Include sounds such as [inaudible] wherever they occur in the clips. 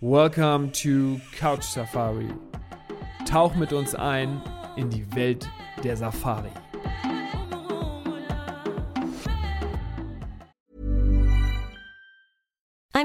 Welcome to Couch Safari. Tauch mit uns ein in die Welt der Safari.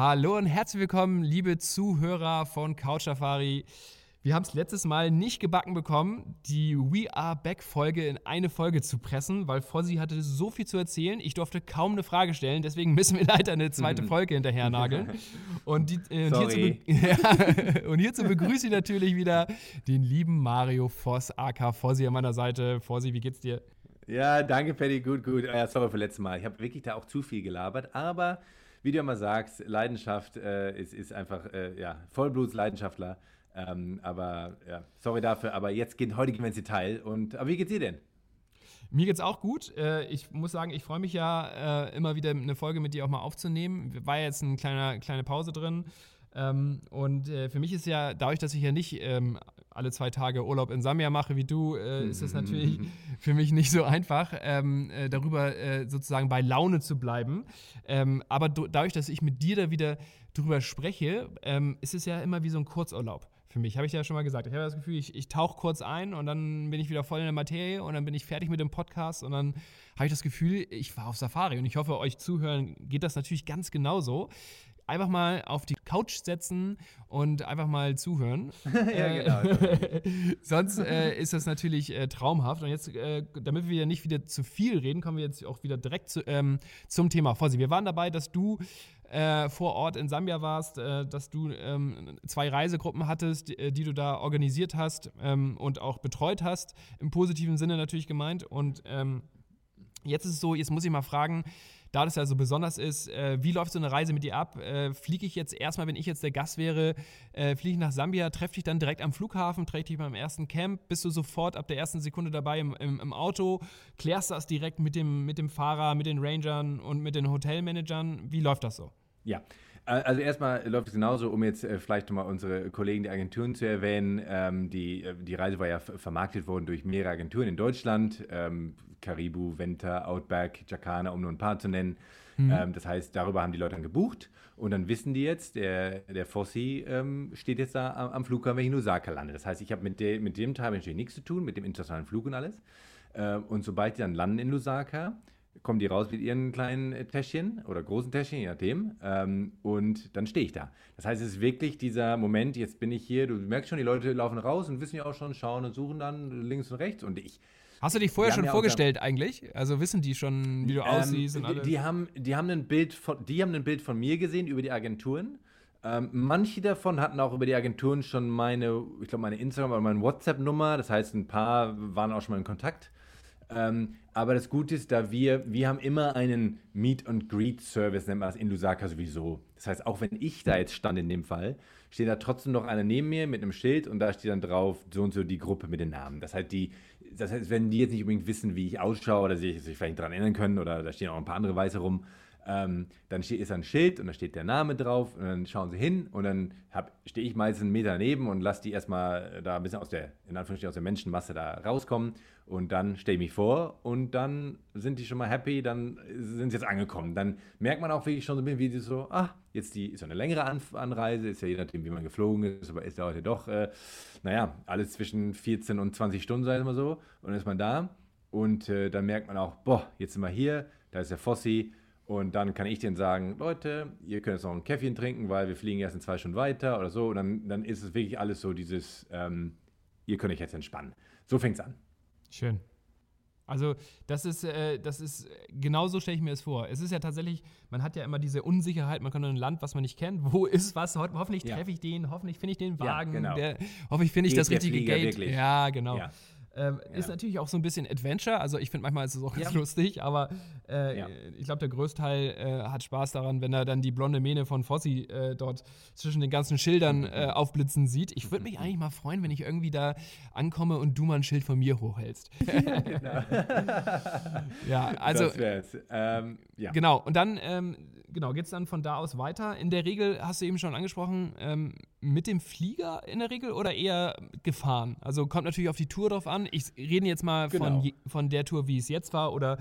Hallo und herzlich willkommen, liebe Zuhörer von Couch Safari. Wir haben es letztes Mal nicht gebacken bekommen, die We Are Back Folge in eine Folge zu pressen, weil Fossi hatte so viel zu erzählen. Ich durfte kaum eine Frage stellen, deswegen müssen wir [laughs] leider eine zweite [laughs] Folge hinterher nageln. Und, die, äh, und, hierzu, [laughs] und hierzu begrüße ich natürlich wieder den lieben Mario Voss, AK Fossi an meiner Seite. Fossi, wie geht's dir? Ja, danke, Paddy. Gut, gut. Ja, sorry für letztes Mal. Ich habe wirklich da auch zu viel gelabert, aber wie du immer sagst, Leidenschaft äh, ist, ist einfach, äh, ja, Vollblutsleidenschaftler. Ähm, aber ja, sorry dafür, aber jetzt gehen, heute gehen wir ins Detail. Und, aber wie geht's dir denn? Mir geht's auch gut. Äh, ich muss sagen, ich freue mich ja äh, immer wieder eine Folge mit dir auch mal aufzunehmen. War jetzt eine kleine, kleine Pause drin. Ähm, und äh, für mich ist ja, dadurch, dass ich ja nicht ähm, alle zwei Tage Urlaub in Sambia mache wie du, äh, ist es natürlich [laughs] für mich nicht so einfach, ähm, äh, darüber äh, sozusagen bei Laune zu bleiben. Ähm, aber dadurch, dass ich mit dir da wieder drüber spreche, ähm, ist es ja immer wie so ein Kurzurlaub für mich. Habe ich ja schon mal gesagt. Ich habe das Gefühl, ich, ich tauche kurz ein und dann bin ich wieder voll in der Materie und dann bin ich fertig mit dem Podcast und dann habe ich das Gefühl, ich war auf Safari und ich hoffe, euch zuhören geht das natürlich ganz genauso einfach mal auf die Couch setzen und einfach mal zuhören. [laughs] ja, genau. [laughs] Sonst äh, ist das natürlich äh, traumhaft. Und jetzt, äh, damit wir nicht wieder zu viel reden, kommen wir jetzt auch wieder direkt zu, ähm, zum Thema Vorsicht. Wir waren dabei, dass du äh, vor Ort in Sambia warst, äh, dass du ähm, zwei Reisegruppen hattest, die, äh, die, du da organisiert hast ähm, und auch betreut hast, im positiven Sinne natürlich gemeint. Und ähm, jetzt ist es so, jetzt muss ich mal fragen, da das ja so besonders ist, äh, wie läuft so eine Reise mit dir ab? Äh, fliege ich jetzt erstmal, wenn ich jetzt der Gast wäre, äh, fliege ich nach Sambia, treffe dich dann direkt am Flughafen, treffe dich beim ersten Camp, bist du sofort ab der ersten Sekunde dabei im, im, im Auto, klärst das direkt mit dem, mit dem Fahrer, mit den Rangern und mit den Hotelmanagern? Wie läuft das so? Ja, also erstmal läuft es genauso, um jetzt äh, vielleicht nochmal unsere Kollegen der Agenturen zu erwähnen. Ähm, die, äh, die Reise war ja vermarktet worden durch mehrere Agenturen in Deutschland. Ähm, Caribou, Venta, Outback, Jacana, um nur ein paar zu nennen. Mhm. Ähm, das heißt, darüber haben die Leute dann gebucht und dann wissen die jetzt, der, der Fossi ähm, steht jetzt da am, am Flughafen, wenn ich in Lusaka lande. Das heißt, ich habe mit, mit dem Teil natürlich nichts zu tun, mit dem internationalen Flug und alles. Äh, und sobald die dann landen in Lusaka, kommen die raus mit ihren kleinen äh, Täschchen oder großen Täschchen, je nachdem. Ähm, und dann stehe ich da. Das heißt, es ist wirklich dieser Moment, jetzt bin ich hier, du merkst schon, die Leute laufen raus und wissen ja auch schon, schauen und suchen dann links und rechts. Und ich Hast du dich vorher schon vorgestellt eigentlich? Also wissen die schon, wie du ähm, aussiehst und alles? Die, die, haben, die, haben ein Bild von, die haben ein Bild von mir gesehen über die Agenturen. Ähm, manche davon hatten auch über die Agenturen schon meine, ich glaube, meine Instagram- oder meine WhatsApp-Nummer. Das heißt, ein paar waren auch schon mal in Kontakt. Ähm, aber das Gute ist, da wir, wir haben immer einen Meet and Greet Service, nennt man das in Lusaka sowieso. Das heißt, auch wenn ich da jetzt stand in dem Fall, steht da trotzdem noch einer neben mir mit einem Schild und da steht dann drauf so und so die Gruppe mit den Namen. Das heißt, die, das heißt, wenn die jetzt nicht unbedingt wissen, wie ich ausschaue oder sich, sich vielleicht daran erinnern können oder da stehen auch ein paar andere Weiße rum, ähm, dann steht, ist ein Schild und da steht der Name drauf und dann schauen sie hin und dann stehe ich meistens einen Meter daneben und lasse die erstmal da ein bisschen aus der, in Anführungsstrichen aus der Menschenmasse da rauskommen und dann stelle ich mich vor und dann sind die schon mal happy, dann sind sie jetzt angekommen. Dann merkt man auch wirklich schon so, wie sie so, ah, jetzt die, ist eine längere An Anreise, ist ja je nachdem, wie man geflogen ist, aber ist ja heute doch, äh, naja, alles zwischen 14 und 20 Stunden, sagen wir mal so, und dann ist man da und äh, dann merkt man auch, boah, jetzt sind wir hier, da ist der Fossi, und dann kann ich denen sagen, Leute, ihr könnt jetzt noch ein Käffchen trinken, weil wir fliegen erst in zwei Stunden weiter oder so. Und dann, dann ist es wirklich alles so dieses, ähm, ihr könnt euch jetzt entspannen. So fängt es an. Schön. Also das ist, äh, das ist, genau so stelle ich mir das vor. Es ist ja tatsächlich, man hat ja immer diese Unsicherheit, man kommt in ein Land, was man nicht kennt. Wo ist was? Ho hoffentlich treffe ich den, hoffentlich finde ich den Wagen, ja, genau. der, hoffentlich finde ich Geht das richtige Gate. Wirklich? Ja, genau. Ja. Ähm, ja. Ist natürlich auch so ein bisschen Adventure. Also ich finde manchmal ist es auch ganz ja. lustig, aber äh, ja. ich glaube, der größte Teil äh, hat Spaß daran, wenn er dann die blonde Mähne von Fossi äh, dort zwischen den ganzen Schildern äh, aufblitzen sieht. Ich würde mich eigentlich mal freuen, wenn ich irgendwie da ankomme und du mal ein Schild von mir hochhältst. [laughs] ja, genau. ja, also. Das wär's. Ähm, ja. Genau. Und dann ähm, genau, geht es dann von da aus weiter. In der Regel, hast du eben schon angesprochen, ähm, mit dem Flieger in der Regel oder eher gefahren? Also kommt natürlich auf die Tour drauf an. Ich rede jetzt mal genau. von, von der Tour, wie es jetzt war oder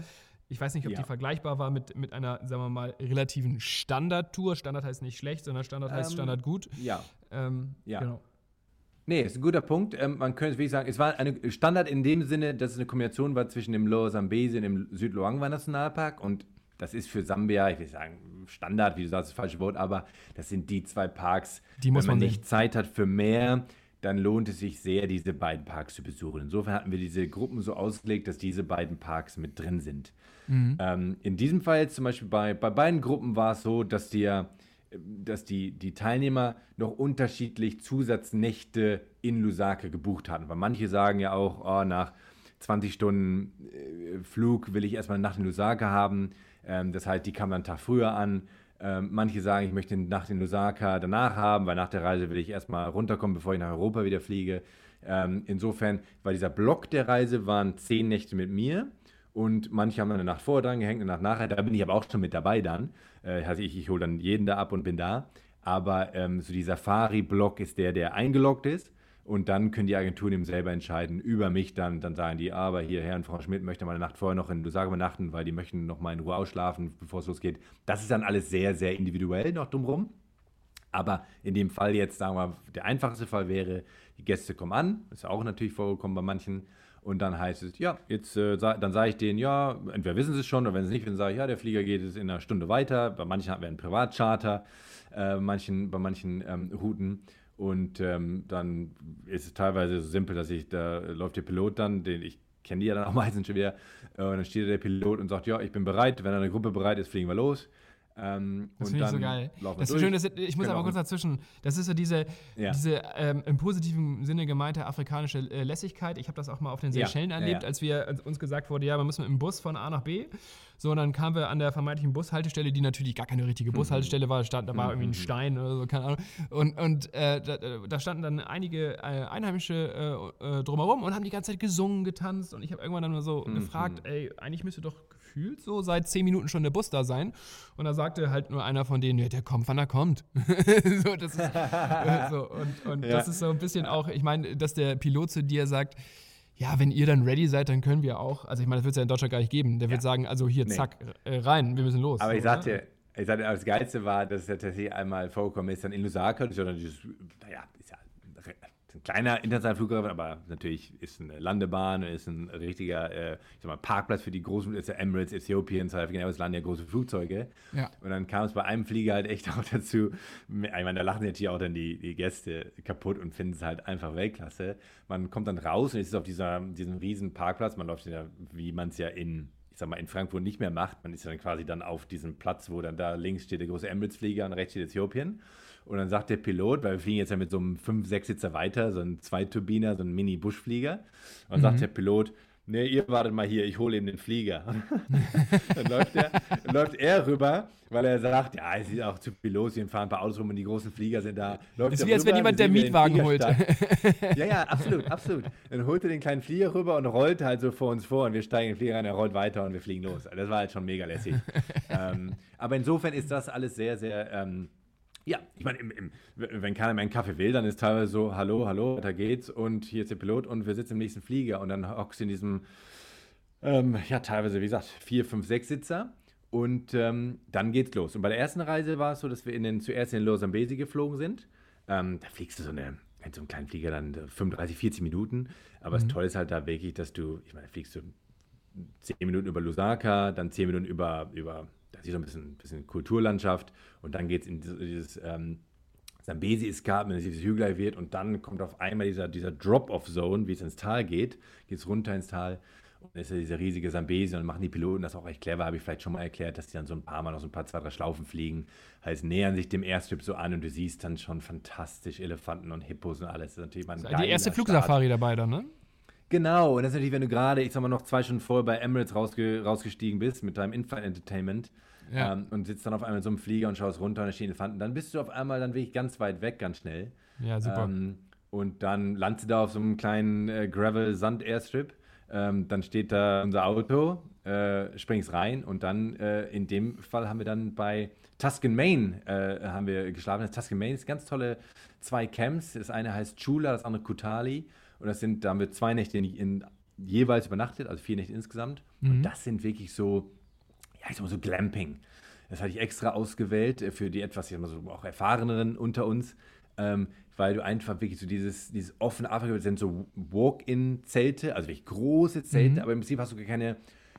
ich weiß nicht, ob ja. die vergleichbar war mit, mit einer, sagen wir mal, relativen Standardtour. Standard heißt nicht schlecht, sondern Standard heißt ähm, Standard gut. Ja. Ähm, ja. Genau. Nee, ist ein guter Punkt. Ähm, man könnte wirklich sagen, es war eine Standard in dem Sinne, dass es eine Kombination war zwischen dem Lower Zambesi und dem Südluangwa Nationalpark und das ist für Sambia, ich will sagen, Standard, wie du sagst, das falsche Wort, aber das sind die zwei Parks. Die muss Wenn man, man nicht Zeit hat für mehr, dann lohnt es sich sehr, diese beiden Parks zu besuchen. Insofern hatten wir diese Gruppen so ausgelegt, dass diese beiden Parks mit drin sind. Mhm. Ähm, in diesem Fall jetzt zum Beispiel bei, bei beiden Gruppen war es so, dass, die, dass die, die Teilnehmer noch unterschiedlich Zusatznächte in Lusaka gebucht hatten. Weil manche sagen ja auch, oh, nach 20 Stunden äh, Flug will ich erstmal eine Nacht in Lusaka haben. Ähm, das heißt, die kamen dann einen Tag früher an. Ähm, manche sagen, ich möchte eine Nacht in Lusaka danach haben, weil nach der Reise will ich erstmal runterkommen, bevor ich nach Europa wieder fliege. Ähm, insofern, weil dieser Block der Reise waren zehn Nächte mit mir und manche haben eine Nacht vorher dran gehängt, eine Nacht nachher. Da bin ich aber auch schon mit dabei dann. Äh, also ich, ich hole dann jeden da ab und bin da. Aber ähm, so dieser Safari-Block ist der, der eingeloggt ist. Und dann können die Agenturen eben selber entscheiden über mich dann. Dann sagen die, aber hier, Herr und Frau Schmidt möchte mal eine Nacht vorher noch in Lusaka übernachten, weil die möchten noch mal in Ruhe ausschlafen, bevor es losgeht. Das ist dann alles sehr, sehr individuell noch drumherum. Aber in dem Fall jetzt, sagen wir, der einfachste Fall wäre, die Gäste kommen an, ist auch natürlich vorgekommen bei manchen. Und dann heißt es, ja, jetzt, äh, dann sage ich denen, ja, entweder wissen sie es schon, oder wenn sie es nicht wissen, sage ich, ja, der Flieger geht jetzt in einer Stunde weiter. Bei manchen hatten wir einen Privatcharter, äh, manchen, bei manchen ähm, Routen. Und ähm, dann ist es teilweise so simpel, dass ich, da läuft der Pilot dann, den ich kenne die ja dann auch [laughs] meistens schon wieder, äh, und dann steht der Pilot und sagt, ja, ich bin bereit, wenn eine Gruppe bereit ist, fliegen wir los. Ähm, das finde ich so geil. Das ist schön, dass, ich muss genau. aber kurz dazwischen. Das ist so diese, ja. diese ähm, im positiven Sinne gemeinte afrikanische äh, Lässigkeit. Ich habe das auch mal auf den Seychellen ja. erlebt, ja, als wir als uns gesagt wurde, ja, man muss mit dem Bus von A nach B. So, und dann kamen wir an der vermeintlichen Bushaltestelle, die natürlich gar keine richtige Bushaltestelle war. Stand, da war irgendwie ein mhm. Stein oder so, keine Ahnung. Und, und äh, da, da, standen dann einige äh, Einheimische äh, äh, drumherum und haben die ganze Zeit gesungen, getanzt. Und ich habe irgendwann dann mal so mhm. gefragt, ey, eigentlich müsste doch gefühlt so seit zehn Minuten schon der Bus da sein. Und da sagte halt nur einer von denen, ja, der kommt, wann er kommt. [laughs] so, das ist, äh, so, und, und ja. das ist so ein bisschen auch, ich meine, dass der Pilot zu dir sagt, ja, wenn ihr dann ready seid, dann können wir auch. Also ich meine, das wird es ja in Deutschland gar nicht geben. Der ja. wird sagen, also hier, nee. zack, äh, rein, wir müssen los. Aber so, ich sagte, ich sagte, das Geilste war, dass es ja tatsächlich einmal vorgekommen ist, dann in Lusaka, das ist ja, naja, ist ja ein kleiner internationaler Flughafen, aber natürlich ist eine Landebahn, ist ein richtiger äh, ich sag mal, Parkplatz für die großen ist Emirates, Äthiopien, South Africa, das landen ja große Flugzeuge. Ja. Und dann kam es bei einem Flieger halt echt [laughs] auch dazu, ich meine, da lachen natürlich auch dann die, die Gäste kaputt und finden es halt einfach Weltklasse. Man kommt dann raus und es ist auf dieser, diesem riesen Parkplatz, man läuft ja, wie man es ja in ich sag mal, in Frankfurt nicht mehr macht. Man ist dann quasi dann auf diesem Platz, wo dann da links steht der große Emirates-Flieger und rechts steht Äthiopien. Und dann sagt der Pilot, weil wir fliegen jetzt ja mit so einem 5-6-Sitzer weiter, so ein Zweiturbiner, so ein Mini-Buschflieger. Und mhm. sagt der Pilot, nee, ihr wartet mal hier, ich hole ihm den Flieger. [laughs] dann, läuft er, dann läuft er rüber, weil er sagt, ja, es ist auch zu Pilot, hier fahren ein paar Autos rum und die großen Flieger sind da. Läuft das ist wie, als wenn jemand der Mietwagen holt. [laughs] ja, ja, absolut, absolut. Dann holt er den kleinen Flieger rüber und rollt halt so vor uns vor und wir steigen in den Flieger rein, er rollt weiter und wir fliegen los. Das war halt schon mega lässig. [laughs] ähm, aber insofern ist das alles sehr, sehr... Ähm, ja, ich meine, im, im, wenn keiner mehr einen Kaffee will, dann ist teilweise so, hallo, hallo, da geht's und hier ist der Pilot und wir sitzen im nächsten Flieger und dann hockst du in diesem, ähm, ja, teilweise, wie gesagt, vier, fünf, sechs Sitzer und ähm, dann geht's los. Und bei der ersten Reise war es so, dass wir in den, zuerst in Lausanne geflogen sind. Ähm, da fliegst du so eine, in so einem kleinen Flieger dann 35, 40 Minuten. Aber mhm. das Tolle ist halt da wirklich, dass du, ich meine, fliegst du 10 Minuten über Lusaka, dann 10 Minuten über, über da siehst du ein bisschen, bisschen Kulturlandschaft. Und dann geht es in dieses ähm, Zambesi-Escarpment, wenn es dieses Hügel wird. Und dann kommt auf einmal dieser, dieser Drop-Off-Zone, wie es ins Tal geht, geht es runter ins Tal. Und dann ist ja dieser riesige Zambesi. Und dann machen die Piloten das auch echt clever, habe ich vielleicht schon mal erklärt, dass die dann so ein paar Mal noch so ein paar, zwei, drei Schlaufen fliegen, heißt nähern sich dem Airstrip so an. Und du siehst dann schon fantastisch Elefanten und Hippos und alles. Das ist natürlich mal ein Die erste Flugsafari dabei dann, ne? Genau, und das ist natürlich, wenn du gerade, ich sag mal, noch zwei Stunden vorher bei Emirates rausge rausgestiegen bist mit deinem Infra Entertainment Ja. ähm, und sitzt dann auf einmal in so einem Flieger und schaust runter und da stehen Elefanten, dann bist du auf einmal dann wirklich ganz weit weg, ganz schnell. Ja, super. Ähm, und dann landest du da auf so einem kleinen äh, Gravel-Sand-Airstrip. Ähm, dann steht da unser Auto, äh, springst rein und dann, äh, in dem Fall haben wir dann bei Tuscan Maine äh, haben wir geschlafen. Das Tuscan Maine ist ganz tolle zwei Camps. Das eine heißt Chula, das andere Kutali. Und das sind, da haben wir zwei Nächte in, in jeweils übernachtet, also vier Nächte insgesamt. Und das sind wirklich so, ja, ich sag mal so Glamping. Das hatte ich extra ausgewählt äh, für die etwas, ich sag mal so auch erfahreneren unter uns, ähm, weil du einfach wirklich so dieses, dieses offene Afrika, das sind so Walk-in-Zelte, also wirklich große Zelte, aber im Prinzip hast du gar keine,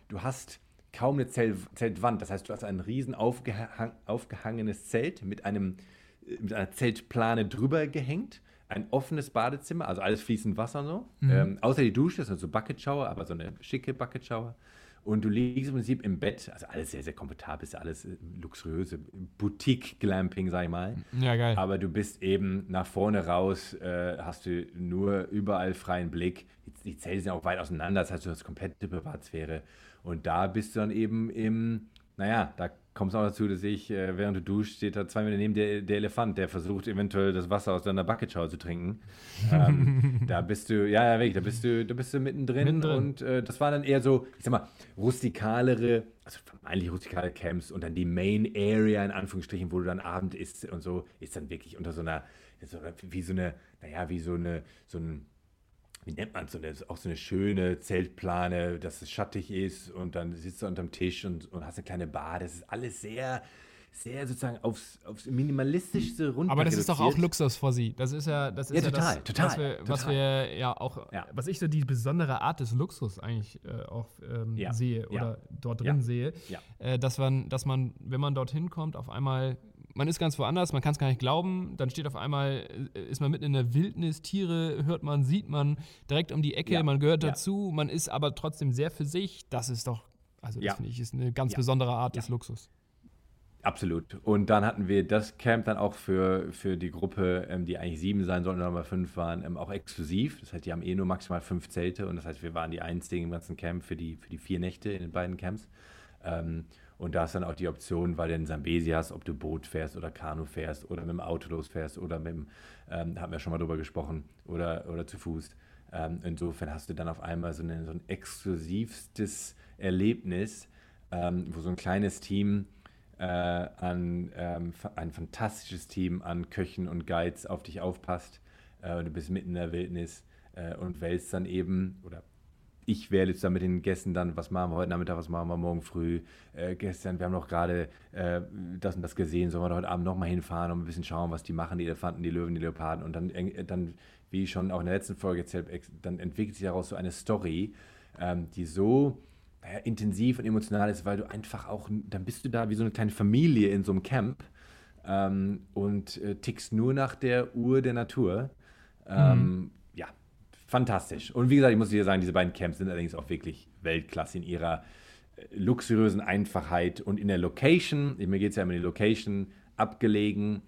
du hast kaum eine Zelt, Zeltwand. Das heißt, du hast ein riesen aufgehang, aufgehangenes Zelt mit einem äh, mit einer Zeltplane drüber gehängt. Ein offenes Badezimmer, also alles fließend Wasser und so. Ähm, außer die Dusche, das ist so Bucket Shower, aber so eine schicke Bucket Shower. Und du liegst im Prinzip im Bett, also alles sehr, sehr komfortabel, ist alles äh, luxuriöse Boutique-Glamping, sag ich mal. Ja, geil. Aber du bist eben nach vorne raus, äh, hast du nur überall freien Blick. Die, die Zelte sind auch weit auseinander, das heißt, du hast komplette Privatsphäre. Und da bist du dann eben im, naja, da kommt es auch dazu, dass ich, äh, während du duschst, steht da zwei Meter neben der, der Elefant, der versucht eventuell das Wasser aus deiner Bucketschau zu trinken. ähm, [laughs] da bist du, ja, ja, wirklich, da bist du, da bist du mittendrin. Mittendrin. Und äh, das war dann eher so, ich sag mal, rustikalere, also vermeintlich rustikale Camps und dann die Main Area in Anführungsstrichen, wo du dann Abend isst und so, ist dann wirklich unter so einer, so einer wie so eine, naja, wie so eine, so ein, wie nennt man es, so eine, auch so eine schöne Zeltplane, dass es schattig ist und dann sitzt du unterm Tisch und, und hast eine kleine Bar. Das ist alles sehr, sehr sozusagen aufs, aufs minimalistischste runter Aber das ist doch auch. Luxus for sie. Das ist ja, das ist Ja, ja, total, das, total, was, wir, was total. wir ja auch, Ja. was ich so die besondere Art des Luxus eigentlich äh, auch ähm, Ja, sehe oder dort drin sehe, äh, dass man, dass man, wenn man dorthin kommt, auf einmal man ist ganz woanders, man kann es gar nicht glauben, dann steht auf einmal, äh, ist man mitten in der Wildnis, Tiere hört man, sieht man direkt um die Ecke, Ja, man gehört ja. dazu, man ist aber trotzdem sehr für sich. Das ist doch, also das Ja. finde ich, ist eine ganz besondere Art des Luxus. Absolut. Und dann hatten wir das Camp dann auch für, für die Gruppe, ähm, die eigentlich sieben sein sollten, aber fünf waren, ähm, auch exklusiv. Das heißt, die haben eh nur maximal fünf Zelte und das heißt, wir waren die einzigen im ganzen Camp für die, für die vier Nächte in den beiden Camps. Ähm, und da ist dann auch die Option, weil du in Sambesi hast, ob du Boot fährst oder Kanu fährst oder mit dem Auto losfährst oder mit dem, ähm, haben wir schon mal drüber gesprochen, oder, oder zu Fuß. Ähm, insofern hast du dann auf einmal so, eine, so ein exklusivstes Erlebnis, ähm, wo so ein kleines Team äh, an ähm, ein fantastisches Team an Köchen und Guides auf dich aufpasst. Äh, und du bist mitten in der Wildnis äh, und wählst dann eben, oder ich wähle jetzt dann mit den Gästen dann, was machen wir heute Nachmittag, was machen wir morgen früh. Äh, gestern, wir haben noch gerade äh, das und das gesehen, sollen wir heute Abend nochmal hinfahren und ein bisschen schauen, was die machen, die Elefanten, die Löwen, die Leoparden. Und dann, eng- dann wie schon auch in der letzten Folge erzählt, dann entwickelt sich daraus so eine Story, ähm, die so naja, intensiv und emotional ist, weil du einfach auch, dann bist du da wie so eine kleine Familie in so einem Camp ähm, und äh, tickst nur nach der Uhr der Natur. Ähm, Ja, fantastisch. Und wie gesagt, ich muss dir sagen, diese beiden Camps sind allerdings auch wirklich Weltklasse in ihrer äh, luxuriösen Einfachheit und in der Location. Mir geht es ja immer um die Location, abgelegen.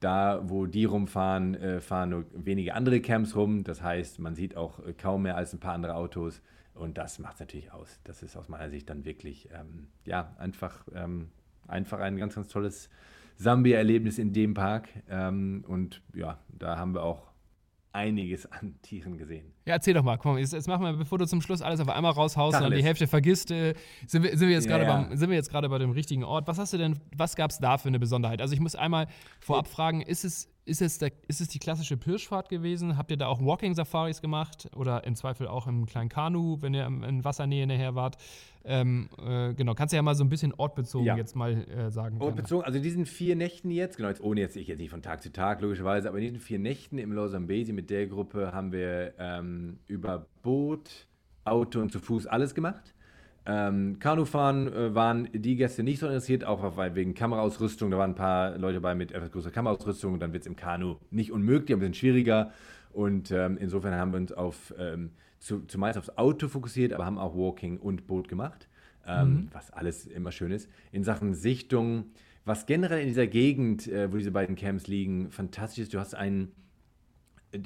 Da, wo die rumfahren, äh, fahren nur wenige andere Camps rum. Das heißt, man sieht auch äh, kaum mehr als ein paar andere Autos. Und das macht es natürlich aus. Das ist aus meiner Sicht dann wirklich, ähm, ja, einfach, ähm, einfach ein ganz, ganz tolles Sambia-Erlebnis in dem Park. Ähm, und ja, da haben wir auch einiges an Tieren gesehen. Ja, erzähl doch mal, komm, jetzt, jetzt machen wir, bevor du zum Schluss alles auf einmal raushaust und dann die. Hälfte vergisst, äh, sind, wir, sind, wir jetzt Ja, gerade ja. beim, sind wir jetzt gerade bei dem richtigen Ort. Was hast du denn, was gab es da für eine Besonderheit? Also ich muss einmal vorab fragen, ist es, ist, es der, ist es die klassische Pirschfahrt gewesen? Habt ihr da auch Walking-Safaris gemacht oder im Zweifel auch im kleinen Kanu, wenn ihr in Wassernähe nachher wart? Ähm, äh, genau, kannst du ja mal so ein bisschen ortbezogen Ja. jetzt mal äh, sagen. Und gerne. bezogen, also in diesen vier Nächten jetzt, genau, jetzt ohne jetzt, ich jetzt nicht von Tag zu Tag, logischerweise, aber in diesen vier Nächten im Losambesi mit der Gruppe haben wir ähm, über Boot, Auto und zu Fuß alles gemacht. Ähm, Kanufahren äh, waren die Gäste nicht so interessiert, auch weil wegen Kameraausrüstung, da waren ein paar Leute bei mit etwas größerer Kameraausrüstung und dann wird es im Kanu nicht unmöglich, aber ein bisschen schwieriger. Und ähm, insofern haben wir uns auf, ähm, zu, zumeist aufs Auto fokussiert, aber haben auch Walking und Boot gemacht, ähm, was alles immer schön ist. In Sachen Sichtung, was generell in dieser Gegend, äh, wo diese beiden Camps liegen, fantastisch ist, du hast einen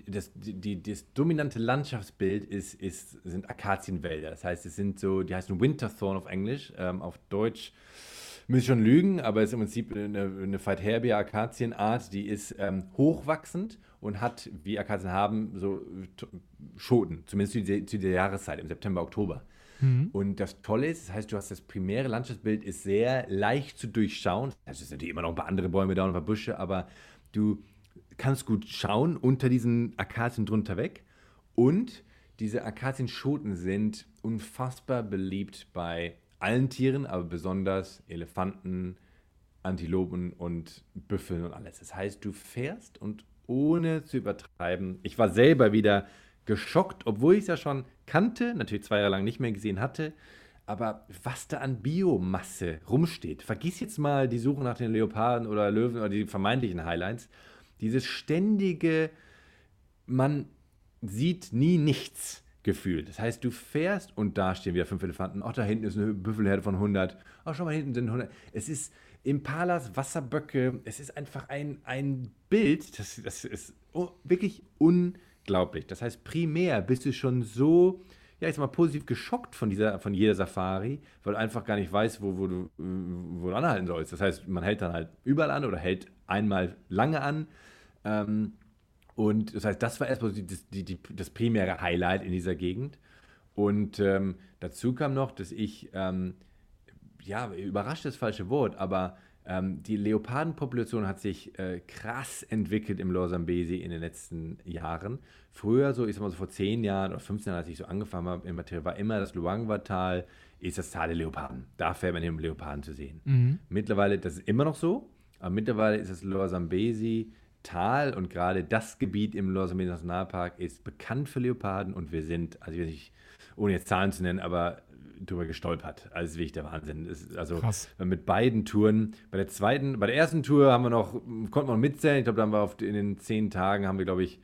das, die, das dominante Landschaftsbild ist, ist, sind Akazienwälder. Das heißt, es sind so, die heißen Winterthorn auf Englisch, ähm, auf Deutsch muss ich schon lügen, aber es ist im Prinzip eine, eine Phytherbia Akazienart, die ist ähm, hochwachsend und hat, wie Akazien haben, so Schoten, zumindest zu dieser, zu dieser Jahreszeit, im September, Oktober. Mhm. Und das Tolle ist, das heißt, du hast das primäre Landschaftsbild ist sehr leicht zu durchschauen. Es sind natürlich immer noch ein paar andere Bäume da und ein paar Büsche, aber du kannst gut schauen unter diesen Akazien drunter weg. Und diese Akazienschoten sind unfassbar beliebt bei allen Tieren, aber besonders Elefanten, Antilopen und Büffeln und alles. Das heißt, du fährst und ohne zu übertreiben, ich war selber wieder geschockt, obwohl ich es ja schon kannte, natürlich zwei Jahre lang nicht mehr gesehen hatte, aber was da an Biomasse rumsteht, vergiss jetzt mal die Suche nach den Leoparden oder Löwen oder die vermeintlichen Highlights, dieses ständige, man sieht nie nichts. Gefühl. Das heißt, du fährst und da stehen wieder fünf Elefanten. Ach, da hinten ist eine Büffelherde von 100. Ach, schau mal, hinten sind 100. Es ist Impalas, Wasserböcke. Es ist einfach ein, ein Bild, das, das ist wirklich unglaublich. Das heißt, primär bist du schon so, ja, ich sag mal, positiv geschockt von, dieser, von jeder Safari, weil du einfach gar nicht weißt, wo, wo, du, wo du anhalten sollst. Das heißt, man hält dann halt überall an oder hält einmal lange an. Ähm, und das heißt, das war erstmal die, die, die, das primäre Highlight in dieser Gegend. Und ähm, dazu kam noch, dass ich, ähm, ja, überrascht ist das falsche Wort, aber ähm, die Leopardenpopulation hat sich äh, krass entwickelt im Lorsambesi in den letzten Jahren. Früher, so ich sag mal so vor 10 Jahren oder 15 Jahren, als ich so angefangen habe in Materie, war immer das Luangwa-Tal, ist das Tal der Leoparden. Da fährt man hin, um Leoparden zu sehen. Mhm. Mittlerweile, das ist immer noch so, aber mittlerweile ist das Lorsambesi Tal und gerade das Gebiet im Losamé Nationalpark ist bekannt für Leoparden und wir sind, also ich weiß nicht, ohne jetzt Zahlen zu nennen, aber drüber gestolpert. Also wirklich der Wahnsinn. Ist, also Krass. mit beiden Touren. Bei der zweiten, bei der ersten Tour haben wir noch, konnten wir noch mitzählen. Ich glaube, da haben wir auf, in den zehn Tagen haben wir, glaube ich,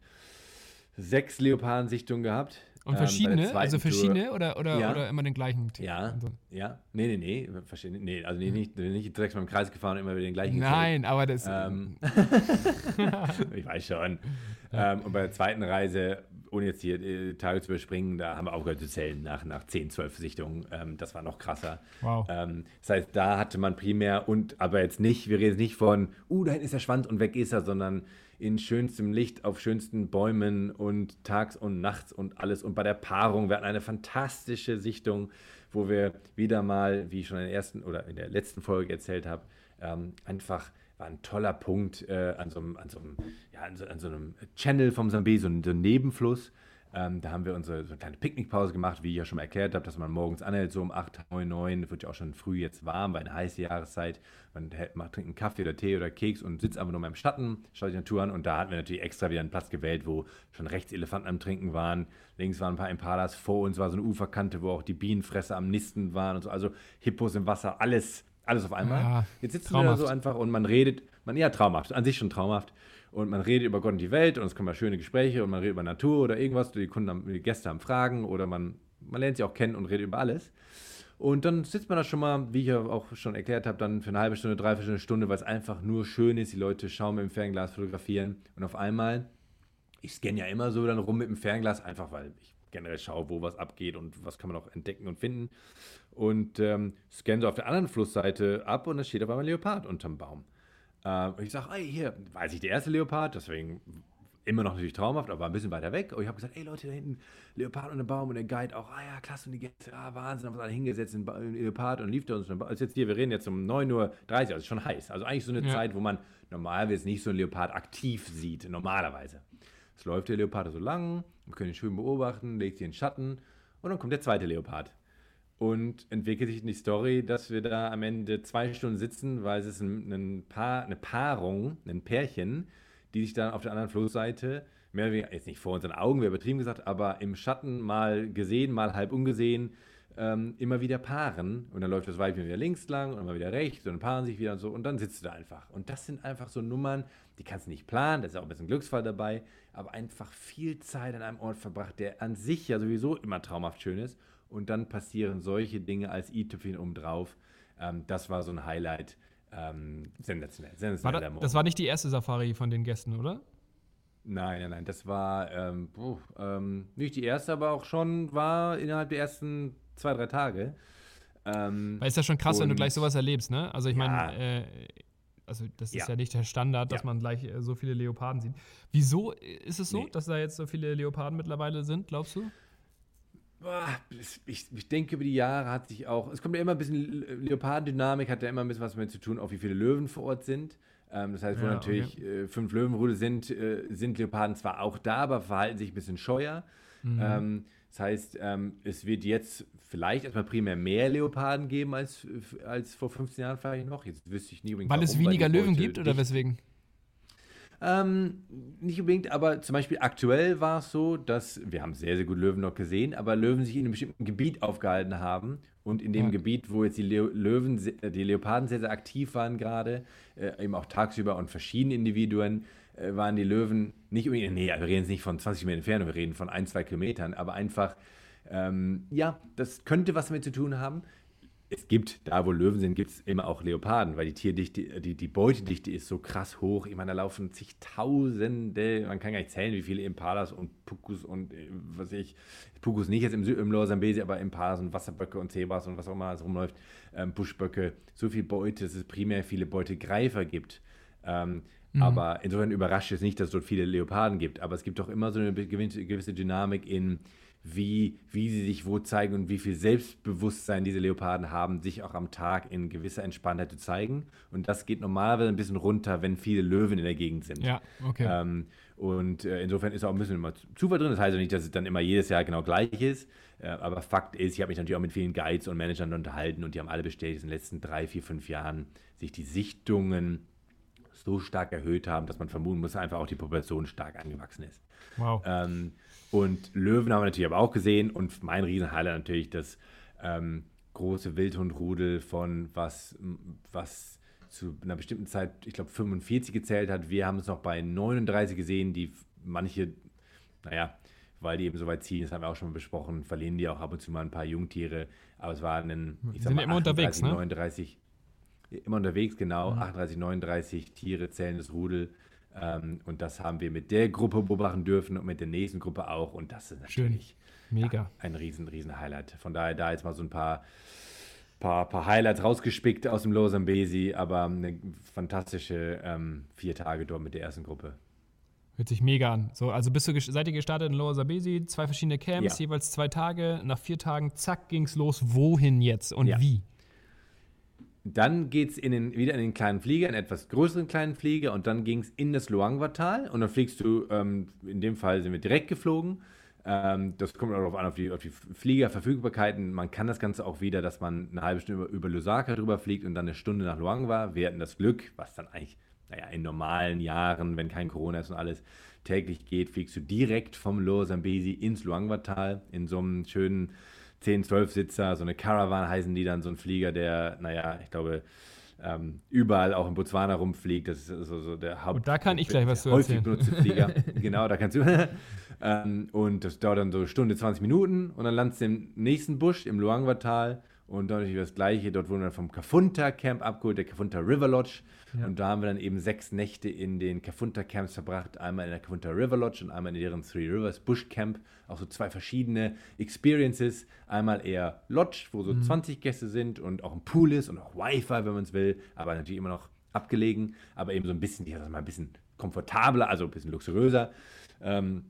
sechs Leopardensichtungen gehabt. Und ähm, verschiedene? Ähm, also verschiedene oder, oder, ja. oder immer den gleichen? Ja, so. ja. Nee, nee, nee. Verschiedene, nee, also nee, nicht, nicht direkt mal im Kreis gefahren und immer wieder den gleichen. Nein, gezählt. aber das. Ähm, [laughs] [laughs] ich weiß schon. Ja. Ähm, und bei der zweiten Reise, ohne jetzt hier äh, Tage zu überspringen, da haben wir aufgehört zu zählen nach, nach 10, 12 Sichtungen. Ähm, das war noch krasser. Wow. Ähm, das heißt, da hatte man primär und aber jetzt nicht, wir reden jetzt nicht von, uh, da hinten ist der Schwanz und weg ist er, sondern in schönstem Licht auf schönsten Bäumen und tags und nachts und alles. Und bei der Paarung, wir hatten eine fantastische Sichtung, wo wir wieder mal, wie ich schon in der ersten oder in der letzten Folge erzählt habe, ähm, einfach war ein toller Punkt äh, an, so einem, an, so einem, ja, an, so, an so einem Channel vom Sambé, so so ein Nebenfluss ähm, da haben wir unsere so eine kleine Picknickpause gemacht, wie ich ja schon erklärt habe, dass man morgens anhält, so um 8, 9, 9, wird ja auch schon früh jetzt warm, weil eine heiße Jahreszeit. Man macht, trinkt einen Kaffee oder Tee oder Keks und sitzt einfach nur mal im Schatten, schaut die Natur an und da hatten wir natürlich extra wieder einen Platz gewählt, wo schon rechts Elefanten am Trinken waren, links waren ein paar Impalas, vor uns war so eine Uferkante, wo auch die Bienenfresser am Nisten waren und so, also Hippos im Wasser, alles, alles auf einmal. Ja, Jetzt sitzen traumhaft. wir da so einfach und man redet, man ja traumhaft, an sich schon traumhaft und man redet über Gott und die Welt und es kommen mal schöne Gespräche und man redet über Natur oder irgendwas, die Kunden haben, die Gäste haben Fragen oder man, man lernt sie auch kennen und redet über alles. Und dann sitzt man da schon mal, wie ich ja auch schon erklärt habe, dann für eine halbe Stunde, dreiviertel Stunde, weil es einfach nur schön ist. Die Leute schauen mit dem Fernglas, fotografieren und auf einmal, ich scanne ja immer so dann rum mit dem Fernglas, einfach weil ich generell schaue, wo was abgeht und was kann man auch entdecken und finden. Und ähm, scanne so auf der anderen Flussseite ab und da steht auf einmal ein Leopard unterm Baum. Äh, und ich sage, ey, hier, weiß ich, der erste Leopard, deswegen immer noch natürlich traumhaft, aber ein bisschen weiter weg. Und ich habe gesagt, ey Leute, da hinten, Leopard und ein Baum und der Guide auch, ah ja, klasse, und die Gäste, ah, Wahnsinn, haben wir alle hingesetzt in Leopard und lief da uns. Also jetzt hier, wir reden jetzt um 9.30 Uhr, also ist schon heiß. Also eigentlich so eine ja. Zeit, wo man normalerweise nicht so einen Leopard aktiv sieht, normalerweise. Es läuft der Leopard so lang, wir können ihn schön beobachten, legt sich in den Schatten und dann kommt der zweite Leopard. Und entwickelt sich die Story, dass wir da am Ende zwei Stunden sitzen, weil es ist ein, ein Paar, eine Paarung, ein Pärchen, die sich dann auf der anderen Flussseite, mehr oder weniger, jetzt nicht vor unseren Augen, wäre übertrieben gesagt, aber im Schatten mal gesehen, mal halb ungesehen, ähm, immer wieder paaren. Und dann läuft das Weibchen wieder links lang und dann mal wieder rechts und dann paaren sich wieder und so. Und dann sitzt du da einfach. Und das sind einfach so Nummern, die kannst du nicht planen, da ist auch ein bisschen Glücksfall dabei, aber einfach viel Zeit an einem Ort verbracht, der an sich ja sowieso immer traumhaft schön ist und dann passieren solche Dinge als i-Tüpfchen obendrauf. Ähm, das war so ein Highlight. Ähm, sensationell. sensationell war da, das war nicht die erste Safari von den Gästen, oder? Nein, nein, nein, das war ähm, puh, ähm, nicht die erste, aber auch schon war innerhalb der ersten zwei, drei Tage. Ähm, Weil ist ja schon krass, wenn du gleich sowas erlebst, ne? Also ich ja. meine, äh, also das ist ja. ja. nicht der Standard, dass ja. man gleich äh, so viele Leoparden sieht. Wieso ist es so, nee. dass da jetzt so viele Leoparden mittlerweile sind, glaubst du? Ich, ich, denke, über die Jahre hat sich auch, es kommt ja immer ein bisschen, Leopardendynamik hat ja immer ein bisschen was damit zu tun, auch wie viele Löwen vor Ort sind. Ähm, das heißt, wo ja, natürlich okay. äh, fünf Löwenrudel sind, äh, sind Leoparden zwar auch da, aber verhalten sich ein bisschen scheuer. Mhm. Ähm, das heißt, ähm, es wird jetzt vielleicht erstmal primär mehr Leoparden geben als, als vor 15 Jahren vielleicht noch. Jetzt wüsste ich nie unbedingt. Weil warum, es weniger Löwen gibt oder weswegen? Ähm, nicht unbedingt, aber zum Beispiel aktuell war es so, dass wir haben sehr, sehr gut Löwen noch gesehen, aber Löwen sich in einem bestimmten Gebiet aufgehalten haben und in dem ja. Gebiet, wo jetzt die Löwen, die Leoparden sehr, sehr aktiv waren gerade, äh, eben auch tagsüber und verschiedene Individuen, äh, waren die Löwen nicht unbedingt, nee, wir reden jetzt nicht von 20 Meter Entfernung, wir reden von ein, zwei Kilometern, aber einfach, ähm, ja, das könnte was damit zu tun haben es gibt, da wo Löwen sind, gibt es immer auch Leoparden, weil die Tierdichte, die, die Beutedichte ist so krass hoch. Ich meine, da laufen zigtausende, man kann gar nicht zählen, wie viele Impalas und Pukus und äh, was ich, Pukus nicht jetzt im, im Lower Zambesi, aber Impalas und Wasserböcke und Zebras und was auch immer alles rumläuft, ähm, Buschböcke, so viel Beute, dass es primär viele Beutegreifer gibt. Ähm, mhm. Aber insofern überrascht es nicht, dass es dort viele Leoparden gibt. Aber es gibt doch immer so eine gewisse Dynamik in wie, wie sie sich wo zeigen und wie viel Selbstbewusstsein diese Leoparden haben, sich auch am Tag in gewisser Entspanntheit zu zeigen. Und das geht normalerweise ein bisschen runter, wenn viele Löwen in der Gegend sind. Ja, okay. Ähm, und äh, insofern ist auch ein bisschen immer Zufall drin. Das heißt ja nicht, dass es dann immer jedes Jahr genau gleich ist. Äh, aber Fakt ist, ich habe mich natürlich auch mit vielen Guides und Managern unterhalten und die haben alle bestätigt, dass in den letzten drei, vier, fünf Jahren sich die Sichtungen so stark erhöht haben, dass man vermuten muss, einfach auch die Population stark angewachsen ist. Wow. Ähm, und Löwen haben wir natürlich aber auch gesehen und mein Riesenhighlight natürlich das ähm, große Wildhundrudel von was, was zu einer bestimmten Zeit, ich glaube 45 gezählt hat. Wir haben es noch bei 39 gesehen, die manche, naja, weil die eben so weit ziehen, das haben wir auch schon besprochen, verlieren die auch ab und zu mal ein paar Jungtiere. Aber es waren ein, ich sag mal, immer 38, unterwegs, ne? 39, immer unterwegs, genau, mhm. 38, 39 Tiere zählendes Rudel. Ähm, und das haben wir mit der Gruppe beobachten dürfen und mit der nächsten Gruppe auch. Und das ist natürlich Mega. Ja, ein riesen, riesen Highlight. Von daher da jetzt mal so ein paar, paar, paar Highlights rausgespickt aus dem Losambesi, aber eine fantastische ähm, vier Tage dort mit der ersten Gruppe. Hört sich mega an. So, also bist du, seid ihr gestartet in Lower Sabesi, zwei verschiedene Camps, ja. jeweils zwei Tage. Nach vier Tagen, zack, ging's los. Wohin jetzt und ja. wie? Dann geht es wieder in den kleinen Flieger, einen etwas größeren kleinen Flieger und dann ging es in das Luangwa-Tal und dann fliegst du, ähm, in dem Fall sind wir direkt geflogen. Ähm, das kommt auch darauf an, auf die, auf die Fliegerverfügbarkeiten. Man kann das Ganze auch wieder, dass man eine halbe Stunde über, über Lusaka drüber fliegt und dann eine Stunde nach Luangwa. Wir hatten das Glück, was dann eigentlich, naja, in normalen Jahren, wenn kein Corona ist und alles, täglich geht, fliegst du direkt vom Lower Zambesi ins Luangwa-Tal in so einem schönen 10, 12 Sitzer, so eine Caravan heißen die dann, so ein Flieger, der, naja, ich glaube, ähm, überall auch in Botswana rumfliegt. Das ist so, so der Haupt. Und da kann ich gleich was zu häufig erzählen. benutzte Flieger. [laughs] genau, da kannst du. [laughs] ähm, und das dauert dann so eine Stunde, 20 Minuten und dann landest du im nächsten Busch im Luangwa-Tal und dann natürlich das Gleiche. Dort wurden wir vom Kafunta Camp abgeholt, der Kafunta River Lodge. Ja. Und da haben wir dann eben sechs Nächte in den Kafunta Camps verbracht. Einmal in der Kafunta River Lodge und einmal in deren Three Rivers Bush Camp. Auch so zwei verschiedene Experiences. Einmal eher Lodge, wo so mhm. 20 Gäste sind und auch ein Pool ist und auch Wi-Fi, wenn man es will. Aber natürlich immer noch abgelegen. Aber eben so ein bisschen, ich sag mal, ein bisschen komfortabler, also ein bisschen luxuriöser. Ähm,